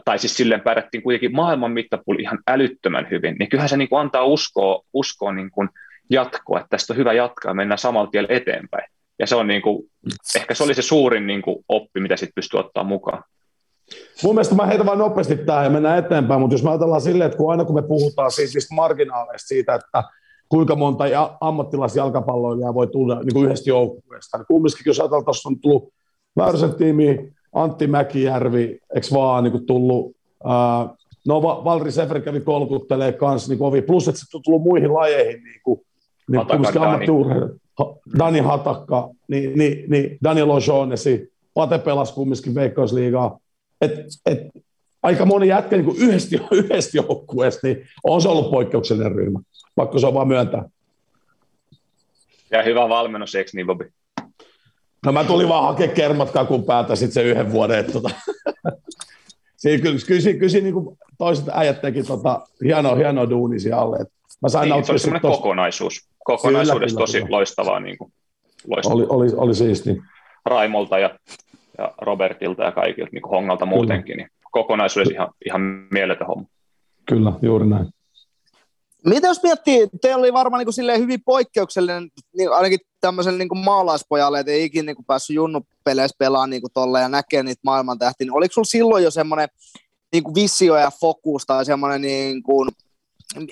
tai siis silleen pärjättiin kuitenkin maailman mittapuoli ihan älyttömän hyvin, niin kyllähän se niin kuin antaa uskoa, uskoa niin kuin jatkoa, että tästä on hyvä jatkaa ja mennään samalla tiellä eteenpäin. Ja se on niin kuin, ehkä se oli se suurin niin kuin oppi, mitä sitten pystyy ottaa mukaan. Mun mielestä mä heitän vain nopeasti tähän ja mennään eteenpäin, mutta jos me ajatellaan silleen, että kun aina kun me puhutaan siitä, siitä marginaaleista siitä, että kuinka monta ammattilaisjalkapalloilijaa voi tulla niin kuin yhdestä joukkueesta, niin kumminkin jos ajatellaan, tuossa on tullut Väyrysen tiimi, Antti Mäkijärvi, eikö vaan niin kuin tullut, ää, no Valri Sefer kävi kolkuttelee kanssa niin ovi, plus että se on tullut muihin lajeihin, niin kuin, niin Hataka, Dani. Dani Hatakka, niin, niin, niin Daniel O'Shaughnessy, Pate pelasi kumminkin Veikkausliigaa, et, et, aika moni jätkä niin yhdessä, yhdessä joukkueessa, niin on se ollut poikkeuksellinen ryhmä, vaikka se on vaan myöntää. Ja hyvä valmennus, eikö niin, Bobi? No mä tulin vaan hakemaan kermat kakun päätä sitten se yhden vuoden. Että tota. Siinä kyllä, kyllä, kyllä niin kuin toiset äijät teki tota, hienoa, hienoa duunisia alle. Mä sain niin, se oli semmoinen tos... kokonaisuus. Kokonaisuudessa kyllä, tosi kyllä. loistavaa. Niin kuin, loistavaa. Oli, oli, oli siisti. Raimolta ja, ja Robertilta ja kaikilta, niin kuin Hongalta muutenkin. Niin kokonaisuudessa ihan, ihan mieletön homma. Kyllä, juuri näin. Mitä jos miettii, teillä oli varmaan niin kuin hyvin poikkeuksellinen, niin ainakin tämmöiselle niin kuin maalaispojalle, että ei ikinä niin kuin päässyt junnupeleissä pelaamaan niin kuin ja näkee niitä maailman tähtiä, niin oliko sulla silloin jo semmoinen niin kuin visio ja fokus tai semmoinen, niin kuin,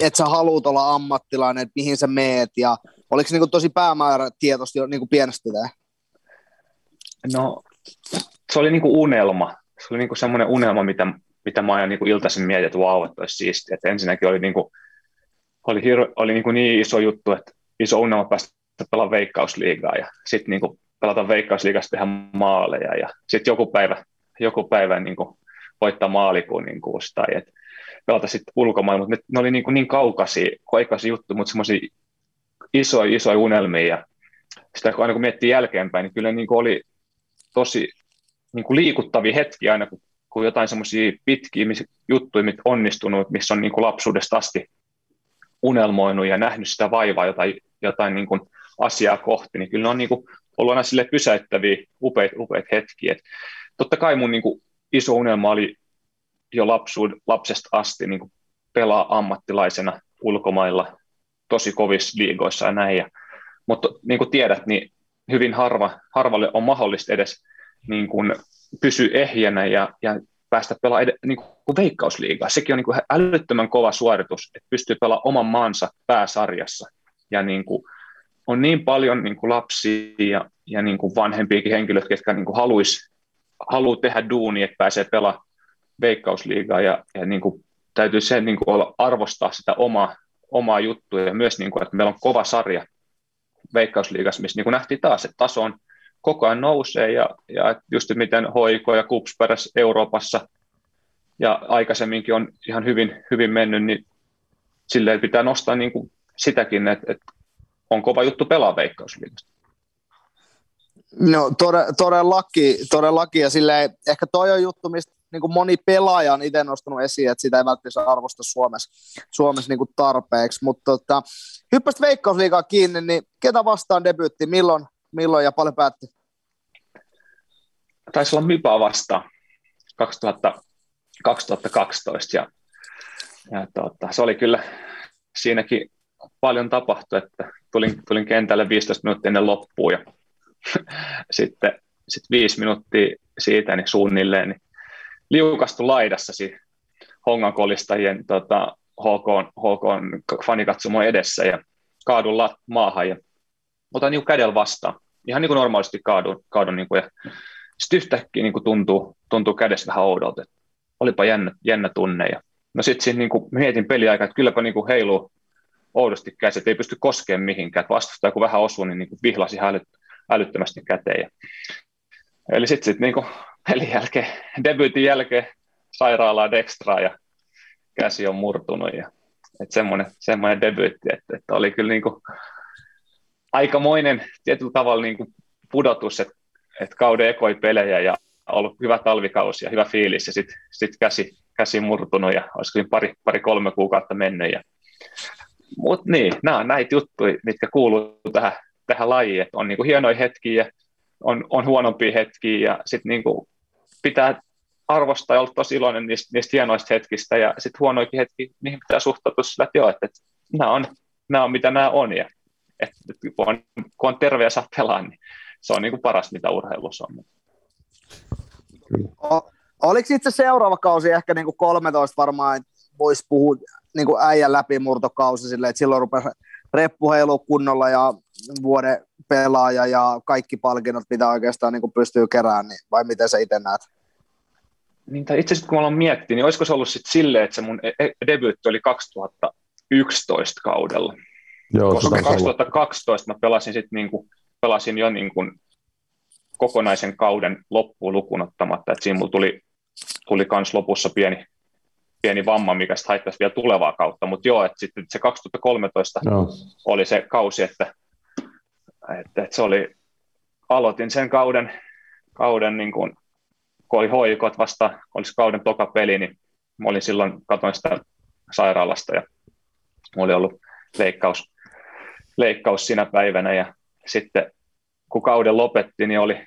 että sä haluat olla ammattilainen, että mihin sä meet ja oliko se niin kuin tosi päämäärätietoisesti jo niin kuin pienestä tämä? No, se oli niin kuin unelma. Se oli niin kuin semmoinen unelma, mitä, mitä mä aina niin kuin iltaisin mietin, että vau, että olisi siistiä. Että ensinnäkin oli, niin kuin, oli, hir- oli niin, kuin niin iso juttu, että iso unelma päästä pelaa veikkausliigaa ja sitten niin pelata veikkausliigasta tehdä maaleja ja sitten joku päivä, joku päivä niin kuin voittaa maalikuninkuus tai et pelata sitten ulkomailla, mutta ne, ne oli niin, kuin niin kaukaisia, kaukaisia juttuja, mutta semmoisia isoja, isoja unelmia ja sitä kun aina kun miettii jälkeenpäin, niin kyllä niin kuin oli tosi niin kuin liikuttavia hetkiä aina, kun, kun jotain semmoisia pitkiä juttuja, mitkä onnistunut, missä on niin kuin lapsuudesta asti unelmoinut ja nähnyt sitä vaivaa, jotain, jotain niin kuin asiaa kohti, niin kyllä ne on niin kuin ollut aina sille pysäyttäviä, upeita, upeita hetkiä. Et totta kai mun niin kuin iso unelma oli jo lapsuud, lapsesta asti niin kuin pelaa ammattilaisena ulkomailla tosi kovissa liigoissa ja näin. Ja, mutta niin kuin tiedät, niin hyvin harva, harvalle on mahdollista edes niin kuin pysyä ehjänä ja, ja päästä pelaamaan ed- niin kuin veikkausliigaa. Sekin on niin kuin älyttömän kova suoritus, että pystyy pelaamaan oman maansa pääsarjassa. Ja niin kuin, on niin paljon niin kuin lapsia ja, ja niin kuin vanhempiakin henkilöitä, jotka niin kuin haluaisi tehdä duuni, että pääsee pelaamaan veikkausliigaa ja, ja niin kuin täytyy se niin kuin olla, arvostaa sitä omaa, omaa juttua ja myös, niin kuin, että meillä on kova sarja veikkausliigassa, missä niin kuin nähtiin taas, että taso on koko ajan nousee ja, ja just miten Hoiko ja Kups Euroopassa ja aikaisemminkin on ihan hyvin, hyvin mennyt, niin silleen pitää nostaa niin kuin sitäkin, että, että on kova juttu pelaa veikkausliigasta. No todellakin, todellakin ja silleen, ehkä toi on juttu, mistä niin kuin moni pelaaja on itse nostanut esiin, että sitä ei välttämättä arvosta Suomessa, Suomessa niin kuin tarpeeksi, mutta tota, hyppäsit veikkausliigaa kiinni, niin ketä vastaan debyytti, milloin, milloin ja paljon päättyi? Taisi olla Mypaa vastaan 2000, 2012 ja, ja tuota, se oli kyllä siinäkin paljon tapahtui, että tulin, tulin kentälle 15 minuuttia ennen loppuun ja sitten sit viisi minuuttia siitä niin suunnilleen niin liukastu laidassa siinä Hongan kolistajien tota, HK, HK fanikatsomo edessä ja kaadun lat, maahan ja otan niin kädellä vastaan. Ihan niin kuin normaalisti kaadun, kaadun niin kuin, ja sitten yhtäkkiä niin kuin tuntuu, tuntuu kädessä vähän oudolta. Olipa jännä, jännä tunne. Ja, no sitten niin kuin mietin peliaikaa, että kylläpä niin kuin heiluu oudosti käsi, ei pysty koskemaan mihinkään. Että vastustaja kun vähän osuu, niin, niin kuin vihlasi ihan älyt, älyttömästi käteen. Ja, eli sitten sit, niin pelin jälkeen, debyytin jälkeen sairaalaa Dextraa ja käsi on murtunut. Ja, että semmoinen, semmoinen debyytti, että, että oli kyllä niin kuin aikamoinen tietyllä tavalla niin kuin pudotus, että, että kauden ekoi pelejä ja ollut hyvä talvikausi ja hyvä fiilis ja sitten sit käsi, käsi murtunut ja olisiko pari, pari kolme kuukautta mennyt. Ja, mutta niin, nämä on näitä juttuja, mitkä kuuluu tähän, tähän lajiin, että on niinku hienoja hetkiä ja on, on huonompia hetkiä ja sitten niinku pitää arvostaa ja olla tosi iloinen niistä, niistä hienoista hetkistä. Ja sitten huonoikin hetki, mihin pitää suhtautua sillä, että joo, että, että nämä, on, nämä on mitä nämä on. Ja että, että kun, on, kun on terve ja saa pelaa, niin se on niin kuin paras, mitä urheilussa on. O, oliko itse seuraava kausi ehkä niin kuin 13 varmaan, voisi puhua niin kuin äijän läpimurtokausi silleen, että silloin rupesi reppuheilu kunnolla ja vuoden pelaaja ja kaikki palkinnot, mitä oikeastaan niin kuin pystyy keräämään, niin vai miten sä itse näet? Niin, tai itse asiassa kun mä olen miettinyt, niin olisiko se ollut sitten silleen, että se mun e-, e- debyytti oli 2011 kaudella. Joo, Koska 2012 mä pelasin, sit niinku, pelasin jo niinku kokonaisen kauden loppuun lukuun ottamatta, että siinä mulla tuli, tuli kans lopussa pieni, pieni vamma, mikä sitten haittaisi vielä tulevaa kautta, mutta joo, että sitten se 2013 no. oli se kausi, että, että, että se oli, aloitin sen kauden, kauden niin kuin, kun oli hoikot vasta, olisi kauden toka peli, niin mä olin silloin, katoin sitä sairaalasta ja mulla oli ollut leikkaus, leikkaus sinä päivänä ja sitten kun kauden lopetti, niin oli,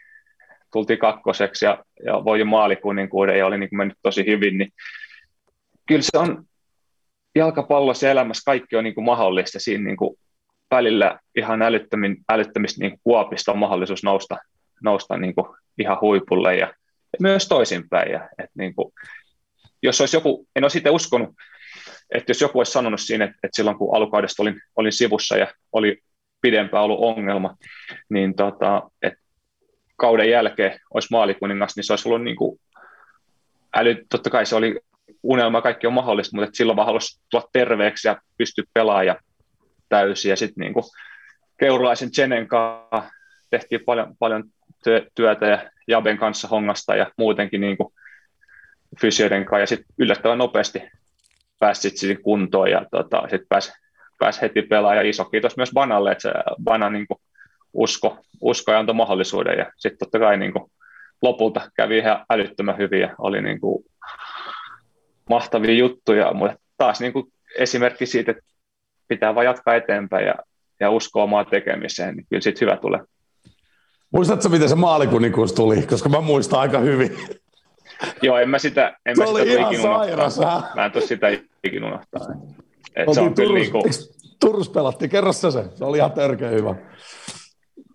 tultiin kakkoseksi ja, ja voi maalikuninkuuden ja oli niin kuin mennyt tosi hyvin, niin kyllä se on jalkapallossa ja elämässä kaikki on niin kuin mahdollista siinä niin kuin välillä ihan älyttömin, älyttömistä niin kuopista on mahdollisuus nousta, nousta niin kuin ihan huipulle ja myös toisinpäin. Ja, että niin kuin, jos olisi joku, en olisi itse uskonut, että jos joku olisi sanonut siinä, että, että silloin kun alukaudesta olin, olin sivussa ja oli pidempään ollut ongelma, niin tota, että kauden jälkeen olisi maalikuningas, niin se olisi ollut niin kuin äly, totta kai se oli unelma, kaikki on mahdollista, mutta silloin vaan halusi tulla terveeksi ja pystyä pelaamaan täysin. Ja sitten niin Keurulaisen Jenen kanssa tehtiin paljon, paljon työtä ja Jaben kanssa hongasta ja muutenkin niin kuin fysioiden kanssa. Ja sitten yllättävän nopeasti pääsi sitten kuntoon ja tota, sitten pääsi, pääsi heti pelaamaan. Ja iso kiitos myös Banalle, että se Bana niin usko, usko ja antoi mahdollisuuden. Ja sitten totta kai niin kuin lopulta kävi ihan älyttömän hyvin ja oli niin kuin mahtavia juttuja, mutta taas niin kuin esimerkki siitä, että pitää vain jatkaa eteenpäin ja, ja uskoa omaan tekemiseen, niin kyllä siitä hyvä tulee. Muistatko, miten se maalikuninkuus tuli? Koska mä muistan aika hyvin. Joo, en mä sitä, en se mä oli sitä ihan sairas, Mä en tos sitä ikin unohtaa. Et se on Turus, niinku... Turus pelattiin, kerro se se. Se oli ihan törkeä hyvä.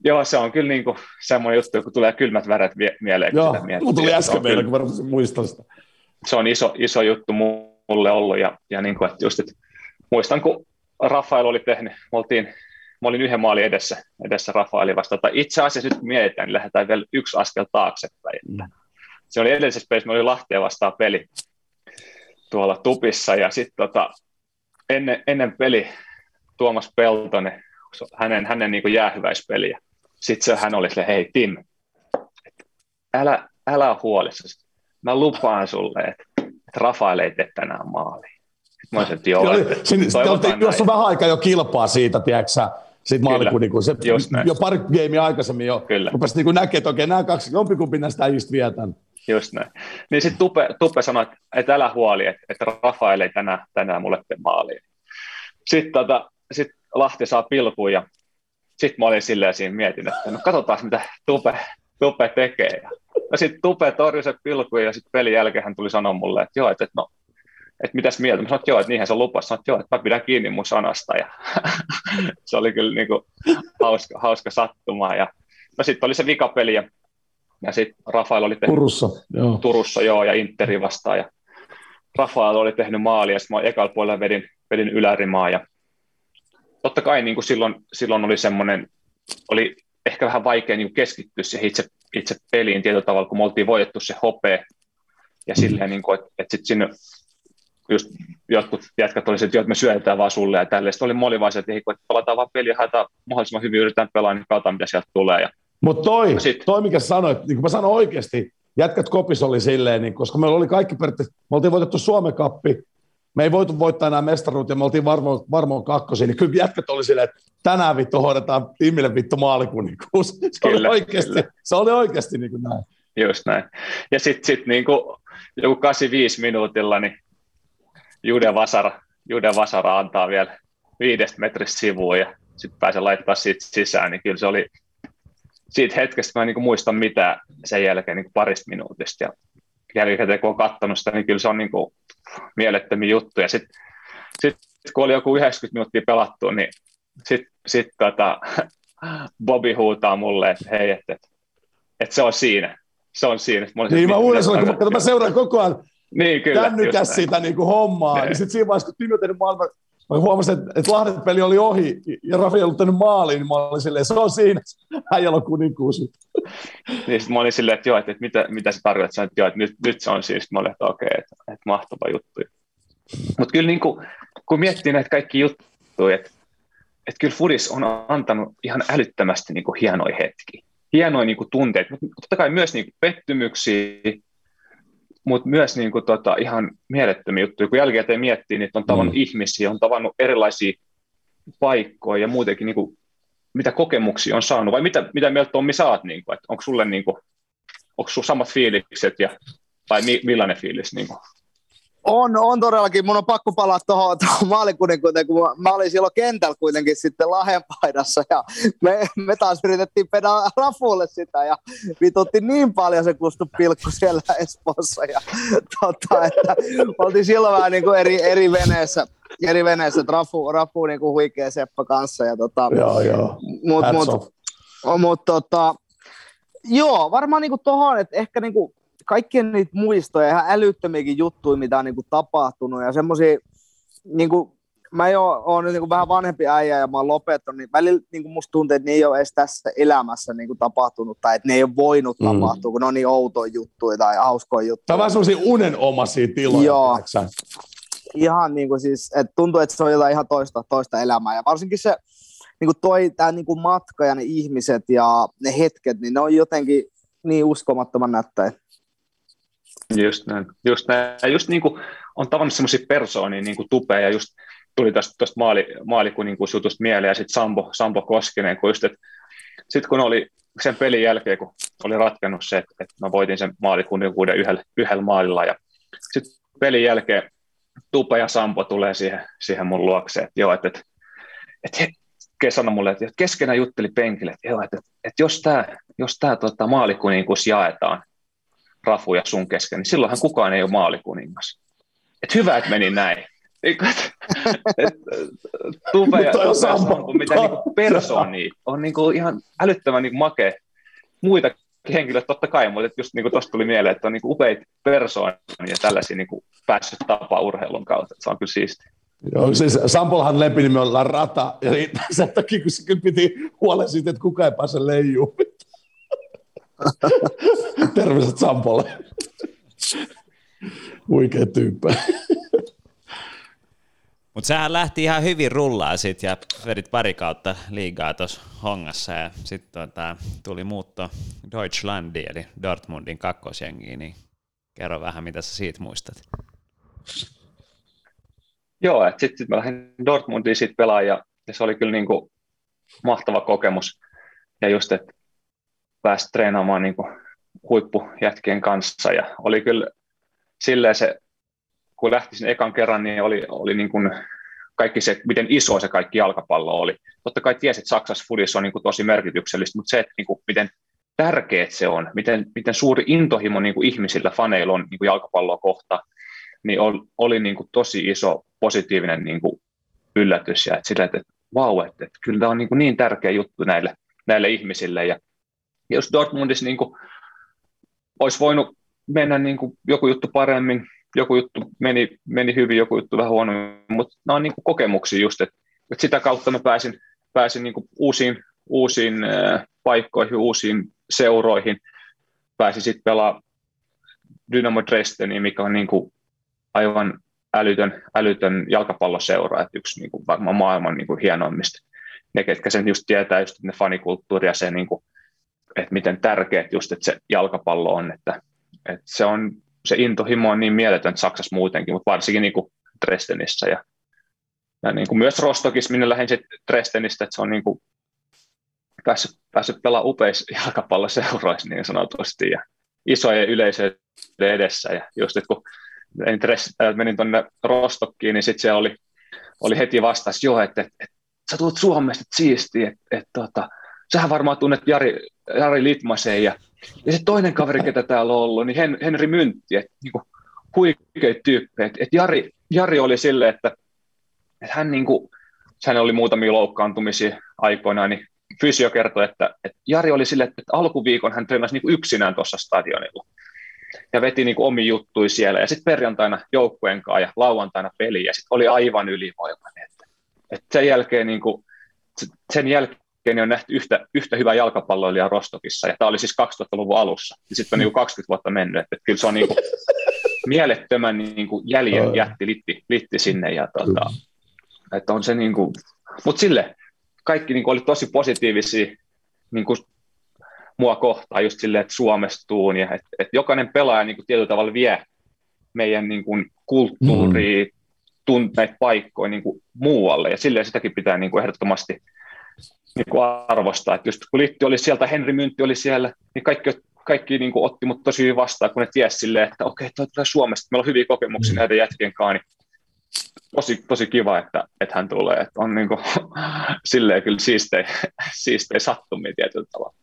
Joo, se on kyllä niinku semmoinen juttu, kun tulee kylmät väret mieleen. Joo, sitä miettii. tuli äsken meillä, kun varmasti muistan sitä. Se on iso, iso juttu mulle ollut, ja, ja niinku, että just, että muistan, kun Rafael oli tehnyt, me oltiin mä olin yhden maalin edessä, edessä Rafaelin vasta. Tai itse asiassa nyt mietitään, niin lähdetään vielä yksi askel taaksepäin. Mm. Se oli edellisessä pelissä, oli Lahteen vastaan peli tuolla tupissa, ja sitten tota, ennen, ennen peli Tuomas Peltonen, hänen, hänen niin jäähyväispeliä. Sitten hän oli sille, hei Tim, älä, älä ole huolissasi. Mä lupaan sulle, että, Rafael ei tee tänään maaliin. Mä olisin, että joo, että Jos on vähän aikaa jo kilpaa siitä, tiedätkö siitä maalikunin, kun se jo pari gamea aikaisemmin jo Kyllä. rupesi niin näkemään, että okei, nämä kaksi, jompikumpi näistä just vietän. Just näin. Niin sitten Tupe, Tupe sanoi, että, että älä huoli, että, että Rafael ei tänään, tänään mulle tee maaliin. Sitten tota, sit Lahti saa pilkuun ja sitten mä olin silleen siinä mietin, että no katsotaan mitä Tupe, Tupe tekee. Ja no sitten Tupe torjui se pilku ja sitten pelin jälkeen hän tuli sanoa mulle, että joo, että no, että mitäs mieltä. Mä sanoin, että joo, että niinhän se lupasi. Sanoin, että joo, että mä pidän kiinni mun sanasta. Ja se oli kyllä niin kuin hauska, hauska sattuma. Ja no sitten oli se vikapeli ja, ja sitten Rafael oli tehnyt Turussa, joo. Turussa joo, ja Interi vastaan. Ja Rafael oli tehnyt maali ja sitten mä ekalla puolella vedin, vedin ylärimaa. Ja totta kai niin kuin silloin, silloin oli semmoinen, oli ehkä vähän vaikea niin keskittyä siihen itse, itse peliin tietyllä tavalla, kun me oltiin voitettu se hopea, ja mm. silleen, niin kuin, että, että sitten sinne just jotkut jätkät olisivat, että me syötetään vaan sulle ja tälleen. Sitten oli moli vaan että, että pelataan vaan peliä, haetaan mahdollisimman hyvin, yritetään pelaa, niin katsotaan, mitä sieltä tulee. Ja Mutta toi, sit... toi, mikä sanoit, niin kuin mä sanon oikeasti, jätkät kopis oli silleen, niin, koska meillä oli kaikki periaatteessa, me oltiin voitettu Suomen kappi, me ei voitu voittaa enää mestaruut ja me oltiin varmoin, varmoin kakkosia, niin kyllä jätkät oli silleen, että tänään vittu hoidetaan Timmille vittu maalikuninkuus. Se kyllä, oli oikeasti, kyllä. se oli oikeasti niin kuin näin. Just näin. Ja sitten sit niin kuin joku 85 minuutilla, niin Jude Vasara, Jude Vasara antaa vielä viidestä metristä sivuun ja sitten pääsee laittaa siitä sisään, niin kyllä se oli siitä hetkestä, mä en niin muista mitään sen jälkeen niin parista minuutista ja jälkikäteen kun on katsonut sitä, niin kyllä se on niin kuin mielettömiä juttuja. Sitten sit, kun oli joku 90 minuuttia pelattu, niin sitten sit tota, Bobby huutaa mulle, että hei, että et, et se on siinä. Se on siinä. Mä niin, mä uudestaan, kun mä seuraan koko ajan niin, kyllä, kännykäs sitä niin kuin hommaa. Ne. Niin sitten siinä vaiheessa, kun on tehnyt maailman, mä huomasin, että, että Lahden peli oli ohi ja Rafi ei ollut tehnyt maaliin, niin mä olin silleen, se on siinä, hän on kuninkuus. niin sitten mä olin silleen, että joo, että, että mitä, mitä se tarkoittaa, sanoin, että joo, että nyt, nyt se on siis, mä olin, että okei, okay, että, että mahtava juttu. Mutta kyllä niin kuin, kun miettii näitä kaikki juttuja, että, että kyllä Fudis on antanut ihan älyttömästi niin kuin hienoja hetkiä, hienoja niin kuin tunteita, mutta totta kai myös niin kuin pettymyksiä, mutta myös niin kuin, tota, ihan mielettömiä juttuja. Kun jälkikäteen miettii, niin on tavannut mm. ihmisiä, on tavannut erilaisia paikkoja ja muutenkin, niin kuin, mitä kokemuksia on saanut, vai mitä, mitä mieltä Tommi saat, niin kuin, että onko sulle niin kuin, onko sulla samat fiilikset ja, tai mi, millainen fiilis? Niin kuin? On, on todellakin. Mun on pakko palaa tuohon maalikuninkuuteen, kun mä olin silloin kentällä kuitenkin sitten Lahdenpaidassa ja me, me taas yritettiin pedaa Rafulle sitä ja vitutti niin paljon se kustu pilkku siellä Espoossa ja tota, että oltiin silloin vähän niin kuin eri, eri veneessä, eri veneessä, että Rafu, Rafu niin kuin huikea Seppa kanssa. Ja tota, joo, joo. Mut, mut, mut, tota, joo, varmaan niin kuin tohon, että ehkä niin kuin kaikkien niitä muistoja, ihan älyttömiäkin juttuja, mitä on niin kuin tapahtunut ja semmoisia, niin kuin, mä jo oon nyt niin vähän vanhempi äijä ja mä oon lopettanut, niin välillä niin kuin musta tuntuu, että ne ei ole edes tässä elämässä niin kuin tapahtunut tai että ne ei ole voinut mm. tapahtua, kun ne on niin outoja juttuja tai hauskoja juttuja. Tämä on vähän semmoisia unenomaisia tiloja. Joo. Ihan niin kuin siis, että tuntuu, että se on jotain ihan toista, toista elämää ja varsinkin se, niin kuin toi, tämä niin kuin matka ja ne ihmiset ja ne hetket, niin ne on jotenkin niin uskomattoman nättäjä. Just näin. Just, näin. Ja just niin kuin on tavannut semmoisia persoonia, niin kuin Tupe, ja just tuli tästä maali, maalikuninkuusjutusta mieleen, ja sitten Sampo, Sampo Koskinen, kun just, että sitten kun oli sen pelin jälkeen, kun oli ratkennut se, että, että mä voitin sen maalikuninkuuden yhdellä, yhdellä maalilla, ja sitten pelin jälkeen Tupe ja Sampo tulee siihen, siihen mun luokse, että joo, että, että, että he sanoi mulle, että keskenään jutteli penkille, että, joo, että, että jos tämä jos tää, tota, maalikuninkuus jaetaan, Rafu ja sun kesken, niin silloinhan kukaan ei ole maalikuningas. Et hyvä, että meni näin. Tuve ja, Sampo, mitä niinku persooni on niinku ihan älyttömän niinku makea. Muita henkilöitä totta kai, mutta just niin tuosta tuli mieleen, että on niinku upeita persoonia ja tällaisia niinku päässyt tapaa urheilun kautta. Se on kyllä siistiä. Joo, siis Sampolhan lepinimi on rata, ja sen takia, kun se kyllä piti huolen siitä, että kukaan ei pääse leijuun. Terveiset Sampolle. Huikea tyyppä. Mutta sehän lähti ihan hyvin rullaa sit ja vedit pari kautta liigaa tuossa hongassa ja sitten tota, tuli muutto Deutschlandiin eli Dortmundin kakkosjengiin, niin kerro vähän mitä sä siitä muistat. Joo, että sitten sit mä lähdin Dortmundiin sit pelaamaan ja, ja se oli kyllä niinku mahtava kokemus. Ja just, että pääsi treenaamaan niin huippujätkien kanssa ja oli kyllä silleen se, kun lähti ekan kerran, niin oli, oli niin kuin kaikki se, miten iso se kaikki jalkapallo oli. Totta kai tiesit, että Saksassa fudissa on niin kuin tosi merkityksellistä, mutta se, että niin kuin, miten tärkeät se on, miten, miten suuri intohimo niin kuin ihmisillä, faneilla on niin kuin jalkapalloa kohta, niin oli, oli niin kuin tosi iso positiivinen niin kuin yllätys. Ja että sillä, että vau, että, että kyllä tämä on niin, kuin niin tärkeä juttu näille, näille ihmisille. Ja jos Dortmundissa niin kuin, olisi voinut mennä niin kuin joku juttu paremmin, joku juttu meni, meni hyvin, joku juttu vähän huonommin, mutta nämä on niin kuin kokemuksia just, että, että sitä kautta mä pääsin, pääsin niin kuin uusiin, uusiin äh, paikkoihin, uusiin seuroihin, pääsin sitten pelaamaan Dynamo Dresdeniin, mikä on niin kuin aivan älytön, älytön jalkapalloseura, että yksi niin kuin varmaan maailman niin kuin hienoimmista. Ne, ketkä sen just tietää, just ne fanikulttuuri ja se, niin kuin, että miten tärkeät just, että se jalkapallo on, että, että se on se intohimo on niin mieletön Saksassa muutenkin, mutta varsinkin niin kuin Dresdenissä ja, ja niin kuin myös Rostokissa, minne lähdin sitten Dresdenistä, että se on niin kuin päässyt, päässyt pelaamaan upeissa jalkapalloseuroissa niin sanotusti ja isojen yleisöiden edessä ja just, että kun menin, äh, menin tuonne Rostokkiin, niin sitten se oli, oli heti vastaus, joo, että, että, että sä tulet Suomesta, että siistiä, että, että, että tota, sähän varmaan tunnet Jari, Jari Litmasen ja ja sitten toinen kaveri, ketä täällä on ollut, niin Henri Myntti, että niin huikeita tyyppejä. Et Jari, Jari oli silleen, että, että hän, niin kuin, hän oli muutamia loukkaantumisia aikoinaan, niin fysio kertoi, että, että Jari oli silleen, että alkuviikon hän treenasi niin yksinään tuossa stadionilla ja veti niin omi juttui siellä. Ja sitten perjantaina joukkueen kanssa ja lauantaina peli, ja sitten oli aivan ylivoimainen. Että, että sen jälkeen, niin kuin, sen jälkeen jälkeen on nähty yhtä, yhtä hyvää jalkapalloilijaa Rostokissa, ja tämä oli siis 2000-luvun alussa, ja sitten on niin 20 vuotta mennyt, että kyllä se on niin kuin mielettömän niin kuin jäljen jätti litti, litti sinne, ja tota, että on se niin kuin, mutta sille kaikki niin kuin oli tosi positiivisia niin kuin mua kohtaan just silleen, että suomestuun, ja että, että jokainen pelaaja niin kuin tietyllä tavalla vie meidän niin kuin kulttuuria, mm. tunteita paikkoja niin kuin muualle, ja silleen sitäkin pitää niin kuin ehdottomasti niin kuin arvostaa. Että just kun Litti oli sieltä, Henri Myntti oli siellä, niin kaikki, kaikki niin kuin otti mut tosi hyvin vastaan, kun ne tiesi silleen, että okei, toi tulee Suomesta, meillä on hyviä kokemuksia mm. näiden jätkien kanssa, niin tosi, tosi kiva, että, että hän tulee. Että on niin kuin, silleen kyllä siistejä, siistejä sattumia tietyllä tavalla.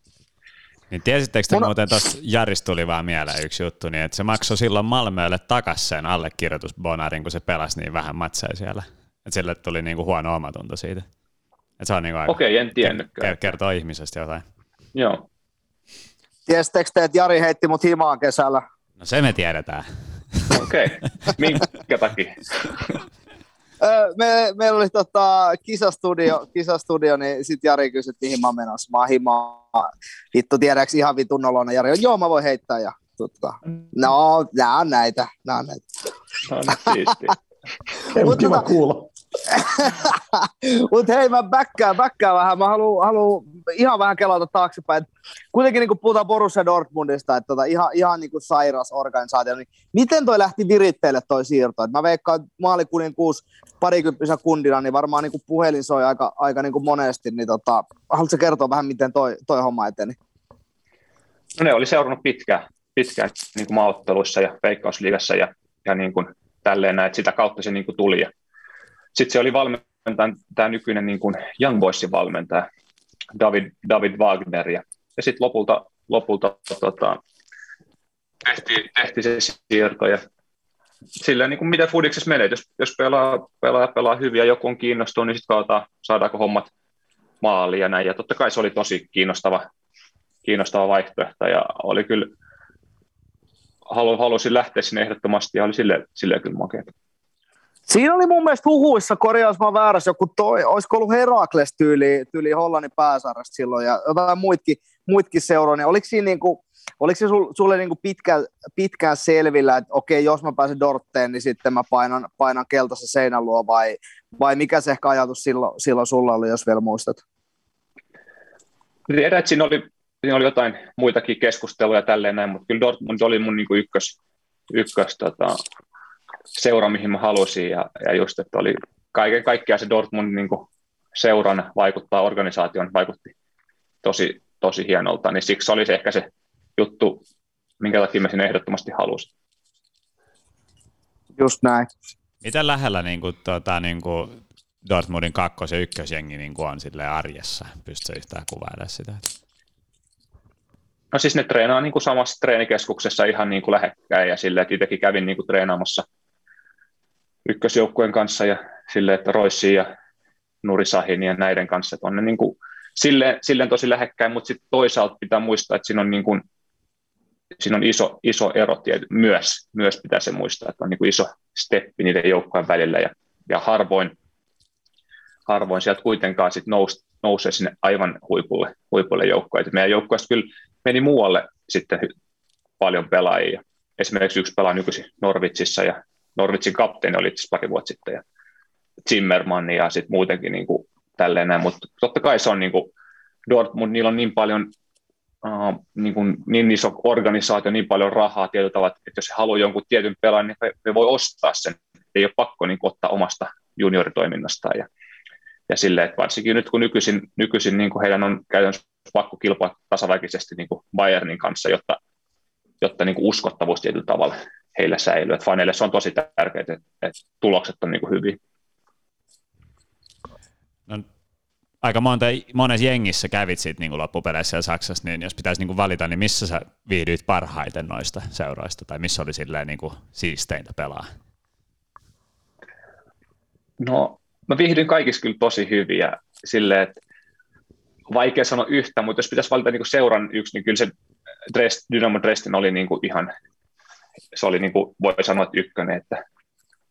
Niin tiesittekö te Mun... muuten, tuosta Jaris tuli vaan mieleen yksi juttu, niin että se maksoi silloin Malmölle takaisin sen allekirjoitusbonarin, kun se pelasi niin vähän matseja siellä. Että sille tuli niin kuin huono omatunto siitä. Et se on niin Okei, en tiennytkään. Kertoo ihmisestä jotain. Joo. Tiesittekö te, että Jari heitti mut himaan kesällä? No se me tiedetään. Okei, okay. minkä takia? me, meillä oli tota, kisastudio, kisastudio, niin sitten Jari kysyi, että mihin mä oon menossa. Mä oon himaa. Vittu, tiedäks ihan vitun nolona. Jari joo, mä voin heittää. Ja, tota, no, nää on näitä. Nää on näitä. No, siistiä. kiva tota, kuulla. Mutta hei, mä backaan, backaan vähän. Mä haluan halu ihan vähän kelata taaksepäin. Kuitenkin niin puhutaan Borussia Dortmundista, että tota, ihan, ihan niin kuin sairas organisaatio. Niin miten toi lähti viritteille toi siirto? Et mä veikkaan, maalikuninkuus parikymppisen kundina, niin varmaan niin kuin puhelin soi aika, aika niin kuin monesti. Niin tota, haluatko kertoa vähän, miten toi, toi homma eteni? No ne oli seurannut pitkään, pitkään niin kuin maaotteluissa ja veikkausliigassa ja, ja niin kuin tälleen näin, että sitä kautta se niin kuin tuli. Ja sitten se oli valmentaja, tämä nykyinen niin kuin Young Boysin valmentaja, David, David Wagner, ja, sitten lopulta, lopulta tota, tehtiin, tehtiin se siirto, ja sillä niin kuin mitä Fudiksessa menee, jos, jos pelaa, pelaa, pelaa hyvin ja joku on kiinnostunut, niin sitten saadaanko hommat maaliin ja näin, ja totta kai se oli tosi kiinnostava, kiinnostava vaihtoehto, ja oli kyllä, halu, halusin lähteä sinne ehdottomasti, ja oli sille, sille kyllä makeata. Siinä oli mun mielestä huhuissa, korjaus mä väärässä, joku toi, olisiko ollut Herakles tyyli, tyyli Hollannin pääsarjasta silloin ja jotain muitkin, muitkin seuroja, niin oliko siinä niinku, oliko se sulle niinku pitkään, pitkään selvillä, että okei, jos mä pääsen Dortteen, niin sitten mä painan, painan keltaisen seinän luo, vai, vai mikä se ehkä ajatus silloin, silloin sulla oli, jos vielä muistat? Tiedän, että siinä oli, siinä oli jotain muitakin keskusteluja tälleen näin, mutta kyllä Dortmund oli mun niinku ykkös, ykkös tota, seura, mihin mä halusin, ja, ja just, että oli kaiken kaikkiaan se Dortmund niin seuran vaikuttaa organisaation, vaikutti tosi, tosi hienolta, niin siksi oli se ehkä se juttu, minkä takia mä sinne ehdottomasti halusin. Just näin. Miten lähellä niin kuin, tuota, niin kuin, Dortmundin kakkos- ja ykkösjengi niin kuin on sille arjessa? Pystytkö yhtään kuvailemaan sitä? No siis ne treenaa niin kuin samassa treenikeskuksessa ihan niin kuin lähekkäin ja silleen, että itsekin kävin niin kuin treenaamassa ykkösjoukkueen kanssa ja silleen, että Roissi ja Nurisahin ja näiden kanssa, että on ne niin kuin silleen, silleen tosi lähekkäin, mutta sitten toisaalta pitää muistaa, että siinä on, niin kuin, siinä on iso, iso ero myös, myös pitää se muistaa, että on niin kuin iso steppi niiden joukkojen välillä ja, ja harvoin, harvoin sieltä kuitenkaan sit nous, nousee sinne aivan huipulle, huipulle joukkoja. Meidän joukkoista kyllä meni muualle sitten paljon pelaajia. Esimerkiksi yksi pelaa nykyisin Norvitsissa ja Norvitsin kapteeni oli itse pari vuotta sitten ja Zimmermann ja sitten muutenkin niin kuin tälleen näin, mutta totta kai se on niin kuin Dortmund, niillä on niin paljon uh, niin, kuin, niin iso organisaatio, niin paljon rahaa tietyllä tavalla, että jos he haluaa jonkun tietyn pelaajan, niin he, he voi ostaa sen. Ei ole pakko niin kuin, ottaa omasta junioritoiminnastaan. Ja, ja silleen, että varsinkin nyt kun nykyisin, nykyisin niin kuin heidän on käytännössä pakko kilpailla tasaväkisesti niin kuin Bayernin kanssa, jotta, jotta niin kuin uskottavuus tietyllä tavalla heille säilyy. Että faneille se on tosi tärkeää, että, että tulokset on niin kuin hyviä. No, aika monta, monessa jengissä kävit sit niin loppupeleissä ja Saksassa, niin jos pitäisi niin valita, niin missä sä viihdyit parhaiten noista seuroista, tai missä oli silleen niin kuin siisteintä pelaa? No, mä viihdyin kaikissa kyllä tosi hyviä, silleen, että vaikea sanoa yhtä, mutta jos pitäisi valita niin seuran yksi, niin kyllä se Dresd, Dynamo Dresden oli niin kuin ihan, se oli niin kuin, voi sanoa, että ykkönen, että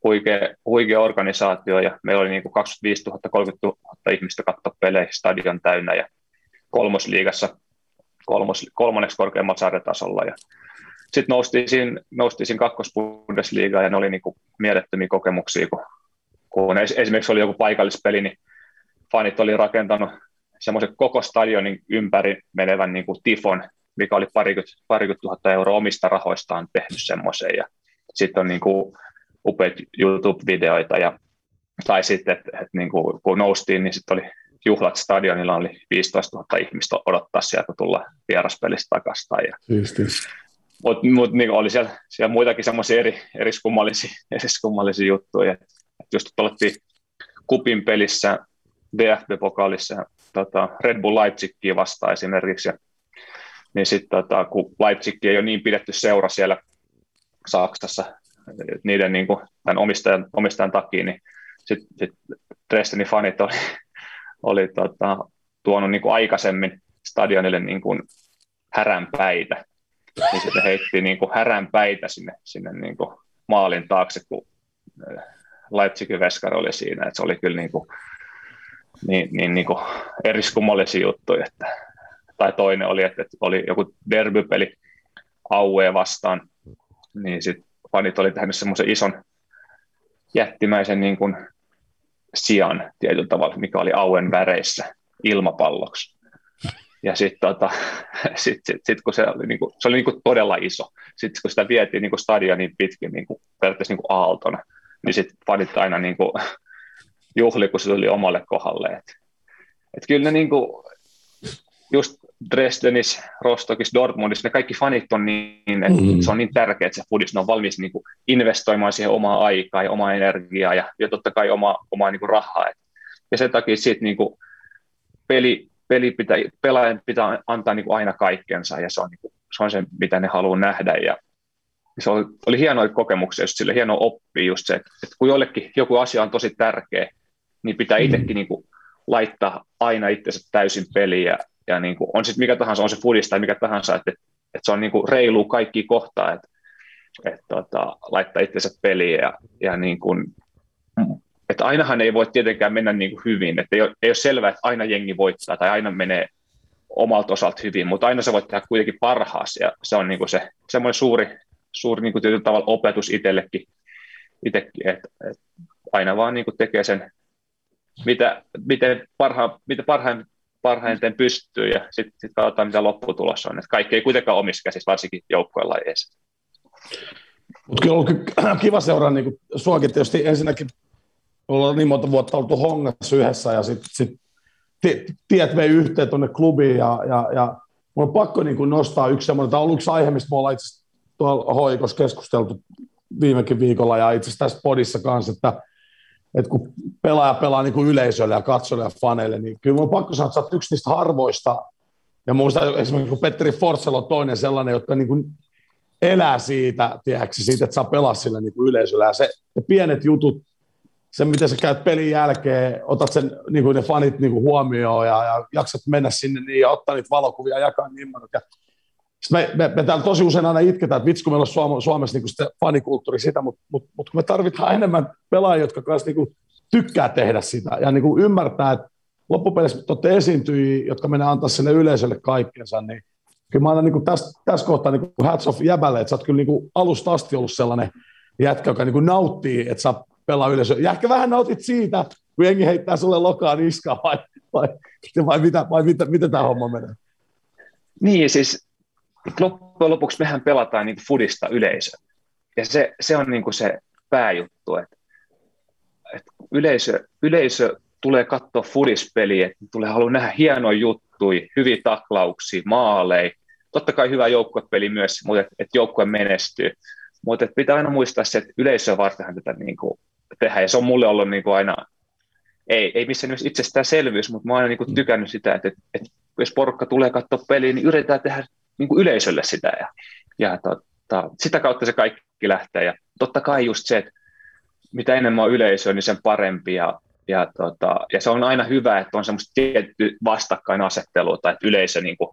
huikea, huikea organisaatio ja meillä oli niin kuin 25 000, 30 000 ihmistä katsoa pelejä, stadion täynnä ja kolmosliigassa kolmos, kolmanneksi korkeammalla sarjatasolla ja sitten noustiin siinä, noustiin siinä kakkosbundesliigaan ja ne oli niin kuin mielettömiä kokemuksia, kun, kun esimerkiksi oli joku paikallispeli, niin fanit oli rakentanut semmoisen koko stadionin ympäri menevän niin kuin tifon, mikä oli parikymmentä, parikymmentä tuhatta euroa omista rahoistaan tehnyt semmoisen ja sitten on niin kuin upeita YouTube-videoita ja tai sitten, että, että niin kuin, kun noustiin, niin sitten oli juhlat stadionilla, oli 15 000 ihmistä odottaa sieltä tulla vieraspelistä takaisin. Ja, mutta mut, niin oli siellä, siellä muitakin semmoisia eri, eriskummallisia, eriskummallisia juttuja. että just oltiin kupin pelissä DFB-pokaalissa tota, Red Bull Leipzigia vastaan esimerkiksi, ja, niin sitten tota, kun Leipzig ei ole niin pidetty seura siellä Saksassa niiden niin kuin, tämän omistajan, omistajan takia, niin sitten sit Dresdenin fanit oli, oli tota, tuonut niin kuin aikaisemmin stadionille niin kuin häränpäitä, niin sitten heitti niin kuin häränpäitä sinne, sinne niin kuin maalin taakse, kun äh, Leipzigin veskari oli siinä, että se oli kyllä niin kuin, niin, niin, niin kuin eriskummallisia juttuja, että, tai toinen oli, että, että oli joku derbypeli Aue vastaan, niin sitten fanit oli tehnyt semmoisen ison jättimäisen niin kuin sijan tietyllä tavalla, mikä oli Auen väreissä ilmapalloksi. Ja sitten tota, sit, sit, sit, kun se oli, niinku, se oli niinku todella iso, sitten kun sitä vietiin niinku stadionin pitkin niinku, periaatteessa niinku aaltona, niin sitten fanit aina niinku, juhli, kun se tuli omalle kohdalle. Et, et kyllä ne niinku, just Dresdenissä, Rostokissa, Dortmundissa, ne kaikki fanit on niin, että mm. se on niin tärkeää, että se fudis, ne on valmis niin kuin investoimaan siihen omaa aikaa ja omaa energiaa ja, ja totta kai omaa, omaa niin kuin rahaa. Et, ja sen takia sitten niin kuin peli, peli pitää, pelaajan pitää antaa niin kuin aina kaikkensa ja se on, niin kuin, se on se, mitä ne haluaa nähdä ja se oli, oli hienoja kokemuksia, just sille hieno oppi just se, että, että kun jollekin joku asia on tosi tärkeä, niin pitää itsekin mm. niin kuin, laittaa aina itsensä täysin peliin ja, ja niin kuin, on sitten mikä tahansa, on se foodista tai mikä tahansa, että, että se on niin kuin reilu kaikki kohtaa, että, että tota, laittaa itsensä peliin ja, ja niin kuin, että ainahan ei voi tietenkään mennä niin kuin hyvin, että ei ole, ei ole selvää, että aina jengi voittaa tai aina menee omalta osalta hyvin, mutta aina se voi tehdä kuitenkin parhaassa ja se on niin kuin se semmoinen suuri, suuri niin kuin tietyllä tavalla opetus itsellekin, itsekin että, että aina vaan niin kuin tekee sen, mitä, miten, parha, mitä parhain, parhaiten pystyy ja sitten sit katsotaan, mitä lopputulos on. Et kaikki ei kuitenkaan omissa käsissä, varsinkin joukkojen lajeissa. Mutta kyllä on kiva seuraa niin suakin tietysti ensinnäkin ollaan niin monta vuotta oltu hongassa yhdessä ja sitten sit, tiet vei yhteen tuonne klubiin ja, ja, ja on pakko niin nostaa yksi semmoinen, tämä on ollut yksi aihe, mistä me ollaan itse tuolla keskusteltu viimekin viikolla ja itse asiassa tässä podissa kanssa, että että kun pelaaja pelaa niin kuin yleisölle ja katsoille ja faneille, niin kyllä mun on pakko sanoa, että sä yksi niistä harvoista, ja muista esimerkiksi kun Petteri Forssell on toinen sellainen, jotka niin kuin elää siitä, tiedätkö, siitä, että saa pelaa sille niin kuin yleisöllä, ja se, ne pienet jutut, se, miten sä käyt pelin jälkeen, otat sen, niin kuin ne fanit niin kuin huomioon ja, ja jaksat mennä sinne niin, ja ottaa niitä valokuvia ja jakaa niin ja me, me, me, täällä tosi usein aina itketään, että vitsi kun meillä on Suomessa niin sitä fanikulttuuri sitä, mutta mut, mut kun me tarvitaan enemmän pelaajia, jotka kanssa niin kuin tykkää tehdä sitä ja niin kuin ymmärtää, että loppupeleissä te olette esiintyjiä, jotka menee antaa sinne yleisölle kaikkensa, niin kyllä mä aina niin tässä, tässä kohtaa niin kuin hats off jäbälle, että sä oot kyllä niin kuin alusta asti ollut sellainen jätkä, joka niin kuin nauttii, että saa pelaa yleisö. Ja ehkä vähän nautit siitä, kun jengi heittää sulle lokaan niskaa, vai, vai, vai, mitä, vai mitä, mitä tämä homma menee? Niin, siis loppujen lopuksi mehän pelataan niin fudista yleisö. Ja se, se on niin se pääjuttu, että, että yleisö, yleisö tulee katsoa fudispeliä, että tulee haluaa nähdä hienoja juttuja, hyviä taklauksia, maaleja, totta kai hyvä joukkuepeli myös, mutta että, että joukkue menestyy. Mutta pitää aina muistaa se, että yleisöä vartenhan tätä niin kuin tehdä, ja se on mulle ollut niin kuin aina, ei, ei missään nimessä itsestäänselvyys, mutta mä oon aina niin kuin tykännyt sitä, että, että, että jos porukka tulee katsoa peliä, niin yritetään tehdä niin kuin yleisölle sitä, ja, ja tota, sitä kautta se kaikki lähtee, ja totta kai just se, että mitä enemmän on yleisöä, niin sen parempi, ja, ja, tota, ja se on aina hyvä, että on semmoista tietty vastakkainasettelua, tai että yleisö niin kuin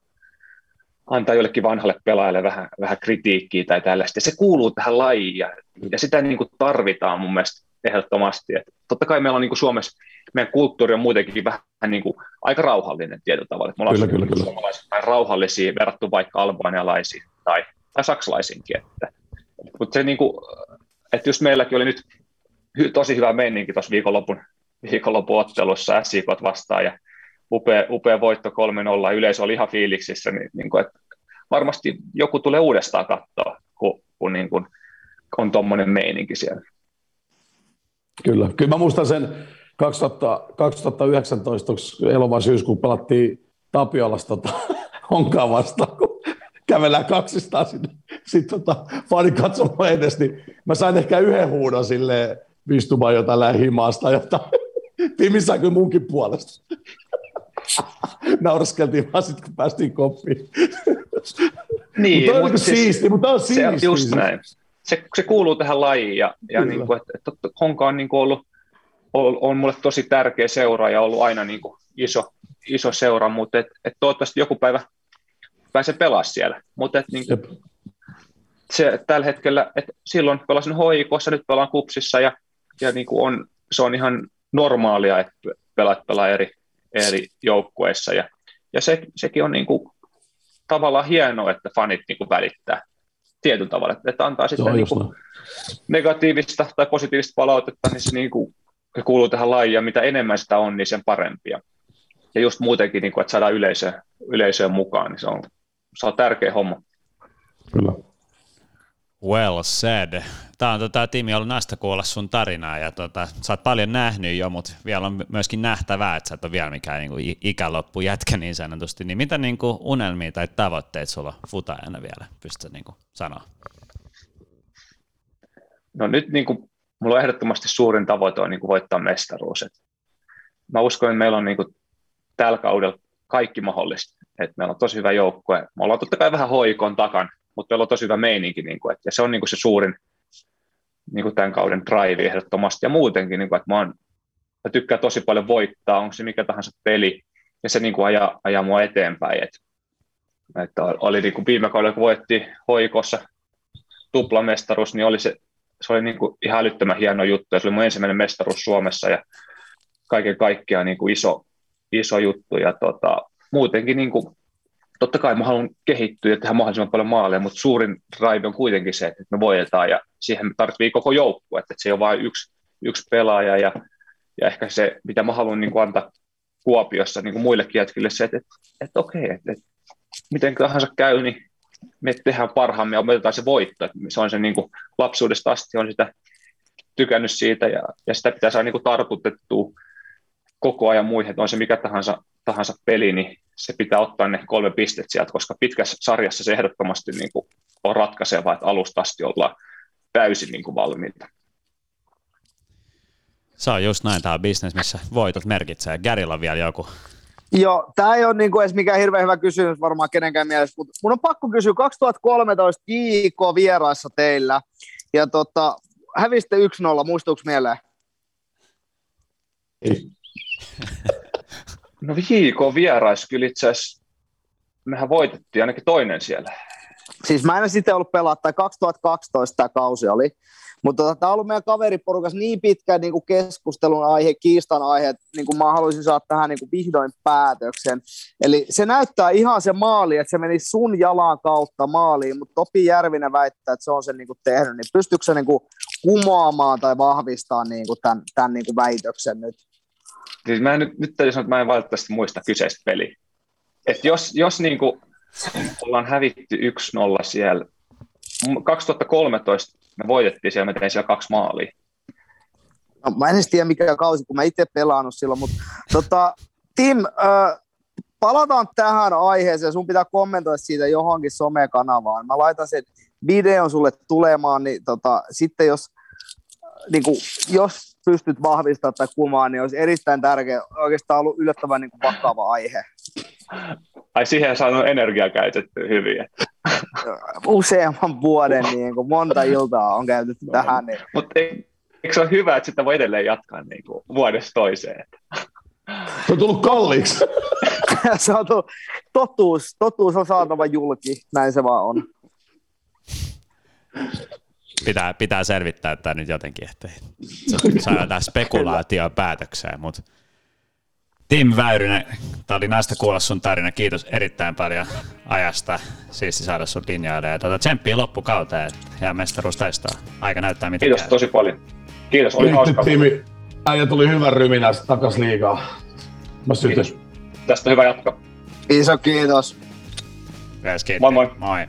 antaa jollekin vanhalle pelaajalle vähän, vähän kritiikkiä tai tällaista. Ja se kuuluu tähän lajiin ja, ja sitä niin kuin tarvitaan mun mielestä ehdottomasti. Et totta kai meillä on niin kuin Suomessa, meidän kulttuuri on muutenkin vähän niin kuin aika rauhallinen tietyllä tavalla. Me ollaan kyllä, kyllä, kyllä. suomalaiset rauhallisia verrattu vaikka albanialaisiin tai, tai saksalaisinkin. Että, mutta se niin kuin, että just meilläkin oli nyt tosi hyvä meininki tuossa viikonlopun, viikonlopun ottelussa SIK vastaan ja upea, upea voitto 3-0, yleisö oli ihan fiiliksissä, niin, niin kuin, että varmasti joku tulee uudestaan katsoa, kun, kun niin kuin on tuommoinen meininki siellä. Kyllä, kyllä mä muistan sen 2000, 2019 elokuun syyskuun pelattiin Tapiolassa tota, Honkaa vastaan, kun kävellään kaksistaan sinne. Sitten tota, fani katsomaan edes, niin mä sain ehkä yhden huudon silleen vistumaan jotain lähimaasta, jotain. Timi sai kyllä munkin puolesta. Nauraskeltiin vaan sitten, kun päästiin koppiin. Niin, mutta on mutta siis, siisti, mutta on siisti. Se on just näin. Se, se kuuluu tähän lajiin ja, ja niin kuin, että, että Honka on niin kuin ollut, on, on mulle tosi tärkeä seura ja ollut aina niin kuin iso, iso seura, mutta et, et toivottavasti joku päivä pääsee pelaa siellä. Mutta et, niin kuin, se, tällä hetkellä, että silloin pelasin hoikossa, nyt pelaan kupsissa ja, ja niin kuin on, se on ihan normaalia, että pelaat pelaa eri, eri joukkueissa. Ja, ja se, sekin on niin kuin, tavallaan hienoa, että fanit niin kuin välittää tietyllä tavalla, että, antaa sitten niin kuin, negatiivista tai positiivista palautetta, niin se, niin kuin, kuuluu tähän lajiin, ja mitä enemmän sitä on, niin sen parempia. Ja just muutenkin, niin kuin, että saadaan yleisö, yleisöön mukaan, niin se on, se on tärkeä homma. Kyllä. Well said. Tämä on tota, Timi ollut näistä kuulla sun tarinaa ja tota, sä oot paljon nähnyt jo, mutta vielä on myöskin nähtävää, että sä et ole vielä mikään niin ikäloppu jätkä niin sanotusti. Niin mitä niin kuin, unelmia tai tavoitteet sulla futajana vielä pystyt niin sanoa? No nyt niin kuin, mulla on ehdottomasti suurin tavoite on niin kuin, voittaa mestaruus. Et mä uskon, että meillä on niin kuin, tällä kaudella kaikki mahdollista. Et meillä on tosi hyvä joukkue. Me ollaan totta kai vähän hoikon takan, mutta meillä on tosi hyvä meininki, niin kuin, että, ja se on niin kuin se suurin niin kuin tämän kauden drive ehdottomasti, ja muutenkin, niin kuin, että mä, oon, mä tykkään tosi paljon voittaa, onko se mikä tahansa peli, ja se niin kuin ajaa, ajaa mua eteenpäin, että, että oli niin kuin viime kaudella, kun voitti hoikossa tuplamestaruus, niin oli se, se oli niin kuin ihan älyttömän hieno juttu, ja se oli mun ensimmäinen mestaruus Suomessa, ja kaiken kaikkiaan niin kuin iso, iso juttu, ja tota, muutenkin niin kuin totta kai mä haluan kehittyä ja tehdä mahdollisimman paljon maaleja, mutta suurin drive on kuitenkin se, että me voitetaan ja siihen me tarvitsee koko joukkue, että se ole vain yksi, yksi pelaaja ja, ja ehkä se, mitä mä haluan niin kuin antaa Kuopiossa niin kuin muillekin jätkille se, että, että, että okei, että, että miten tahansa käy, niin me tehdään parhaamme ja otetaan se voitto. Että se on se niin kuin lapsuudesta asti on sitä tykännyt siitä ja, ja sitä pitää saada niin kuin tartutettua koko ajan muihin, että on se mikä tahansa, tahansa peli, niin se pitää ottaa ne kolme pistettä sieltä, koska pitkässä sarjassa se ehdottomasti niin kuin on ratkaiseva, että alusta asti ollaan täysin niin kuin valmiita. Se on just näin, tämä on business, missä voitot merkitsee. Gärillä on vielä joku. Joo, tämä ei ole niinku edes mikään hirveän hyvä kysymys varmaan kenenkään mielestä, mutta mun on pakko kysyä 2013 JK vieraissa teillä, ja tota, hävisitte 1-0, muistuuko mieleen? Ei. No JK vierais kyllä itse asiassa, mehän voitettiin ainakin toinen siellä. Siis mä en sitten ollut pelaa, tai 2012 tämä kausi oli, mutta tota, tämä on ollut meidän kaveriporukas niin pitkä niin kuin keskustelun aihe, kiistan aihe, että niin kuin mä haluaisin saada tähän niin kuin vihdoin päätöksen. Eli se näyttää ihan se maali, että se meni sun jalan kautta maaliin, mutta Topi Järvinen väittää, että se on sen niin kuin tehnyt, niin pystyykö se niin kuin kumoamaan tai vahvistamaan niin kuin tämän, tämän niin kuin väitöksen nyt? Siis mä en nyt, nyt täytyy sanoa, että mä en valitettavasti muista kyseistä peliä. Et jos, jos niin kuin ollaan hävitty 1-0 siellä, 2013 me voitettiin siellä, me tein siellä kaksi maalia. No, mä en edes tiedä mikä kausi, kun mä itse pelannut silloin, mutta tota, Tim, äh, palataan tähän aiheeseen. Sun pitää kommentoida siitä johonkin somekanavaan. Mä laitan sen videon sulle tulemaan, niin tota, sitten jos, niin kuin, jos pystyt vahvistamaan tai kumaan, niin olisi erittäin tärkeä, oikeastaan ollut yllättävän niin kuin vakava aihe. Ai siihen saanut energiaa käytettyä hyvin. Useamman vuoden, niin kuin monta iltaa on käytetty no, tähän. Niin. Mutta eikö se ole hyvä, että sitä voi edelleen jatkaa niin kuin vuodesta toiseen? Se on tullut kalliiksi. se on tullut, totuus, totuus on saatava julki, näin se vaan on. Pitää, pitää selvittää tämä nyt jotenkin, että saadaan spekulaatio päätökseen, mutta Tim Väyrynen, tämä oli näistä kuulla sun tarina. Kiitos erittäin paljon ajasta. Siisti saada sun linjoille. Ja tuota, tsemppiä loppukauteen ja mestaruus taistaa. Aika näyttää mitä Kiitos käy. tosi paljon. Kiitos, oli hauska. Timi. Äijä tuli hyvän ryminä takas liikaa. Mä sytys. Tästä hyvä jatko. Iso kiitos. Yes, kiitos. Moi moi. Moi.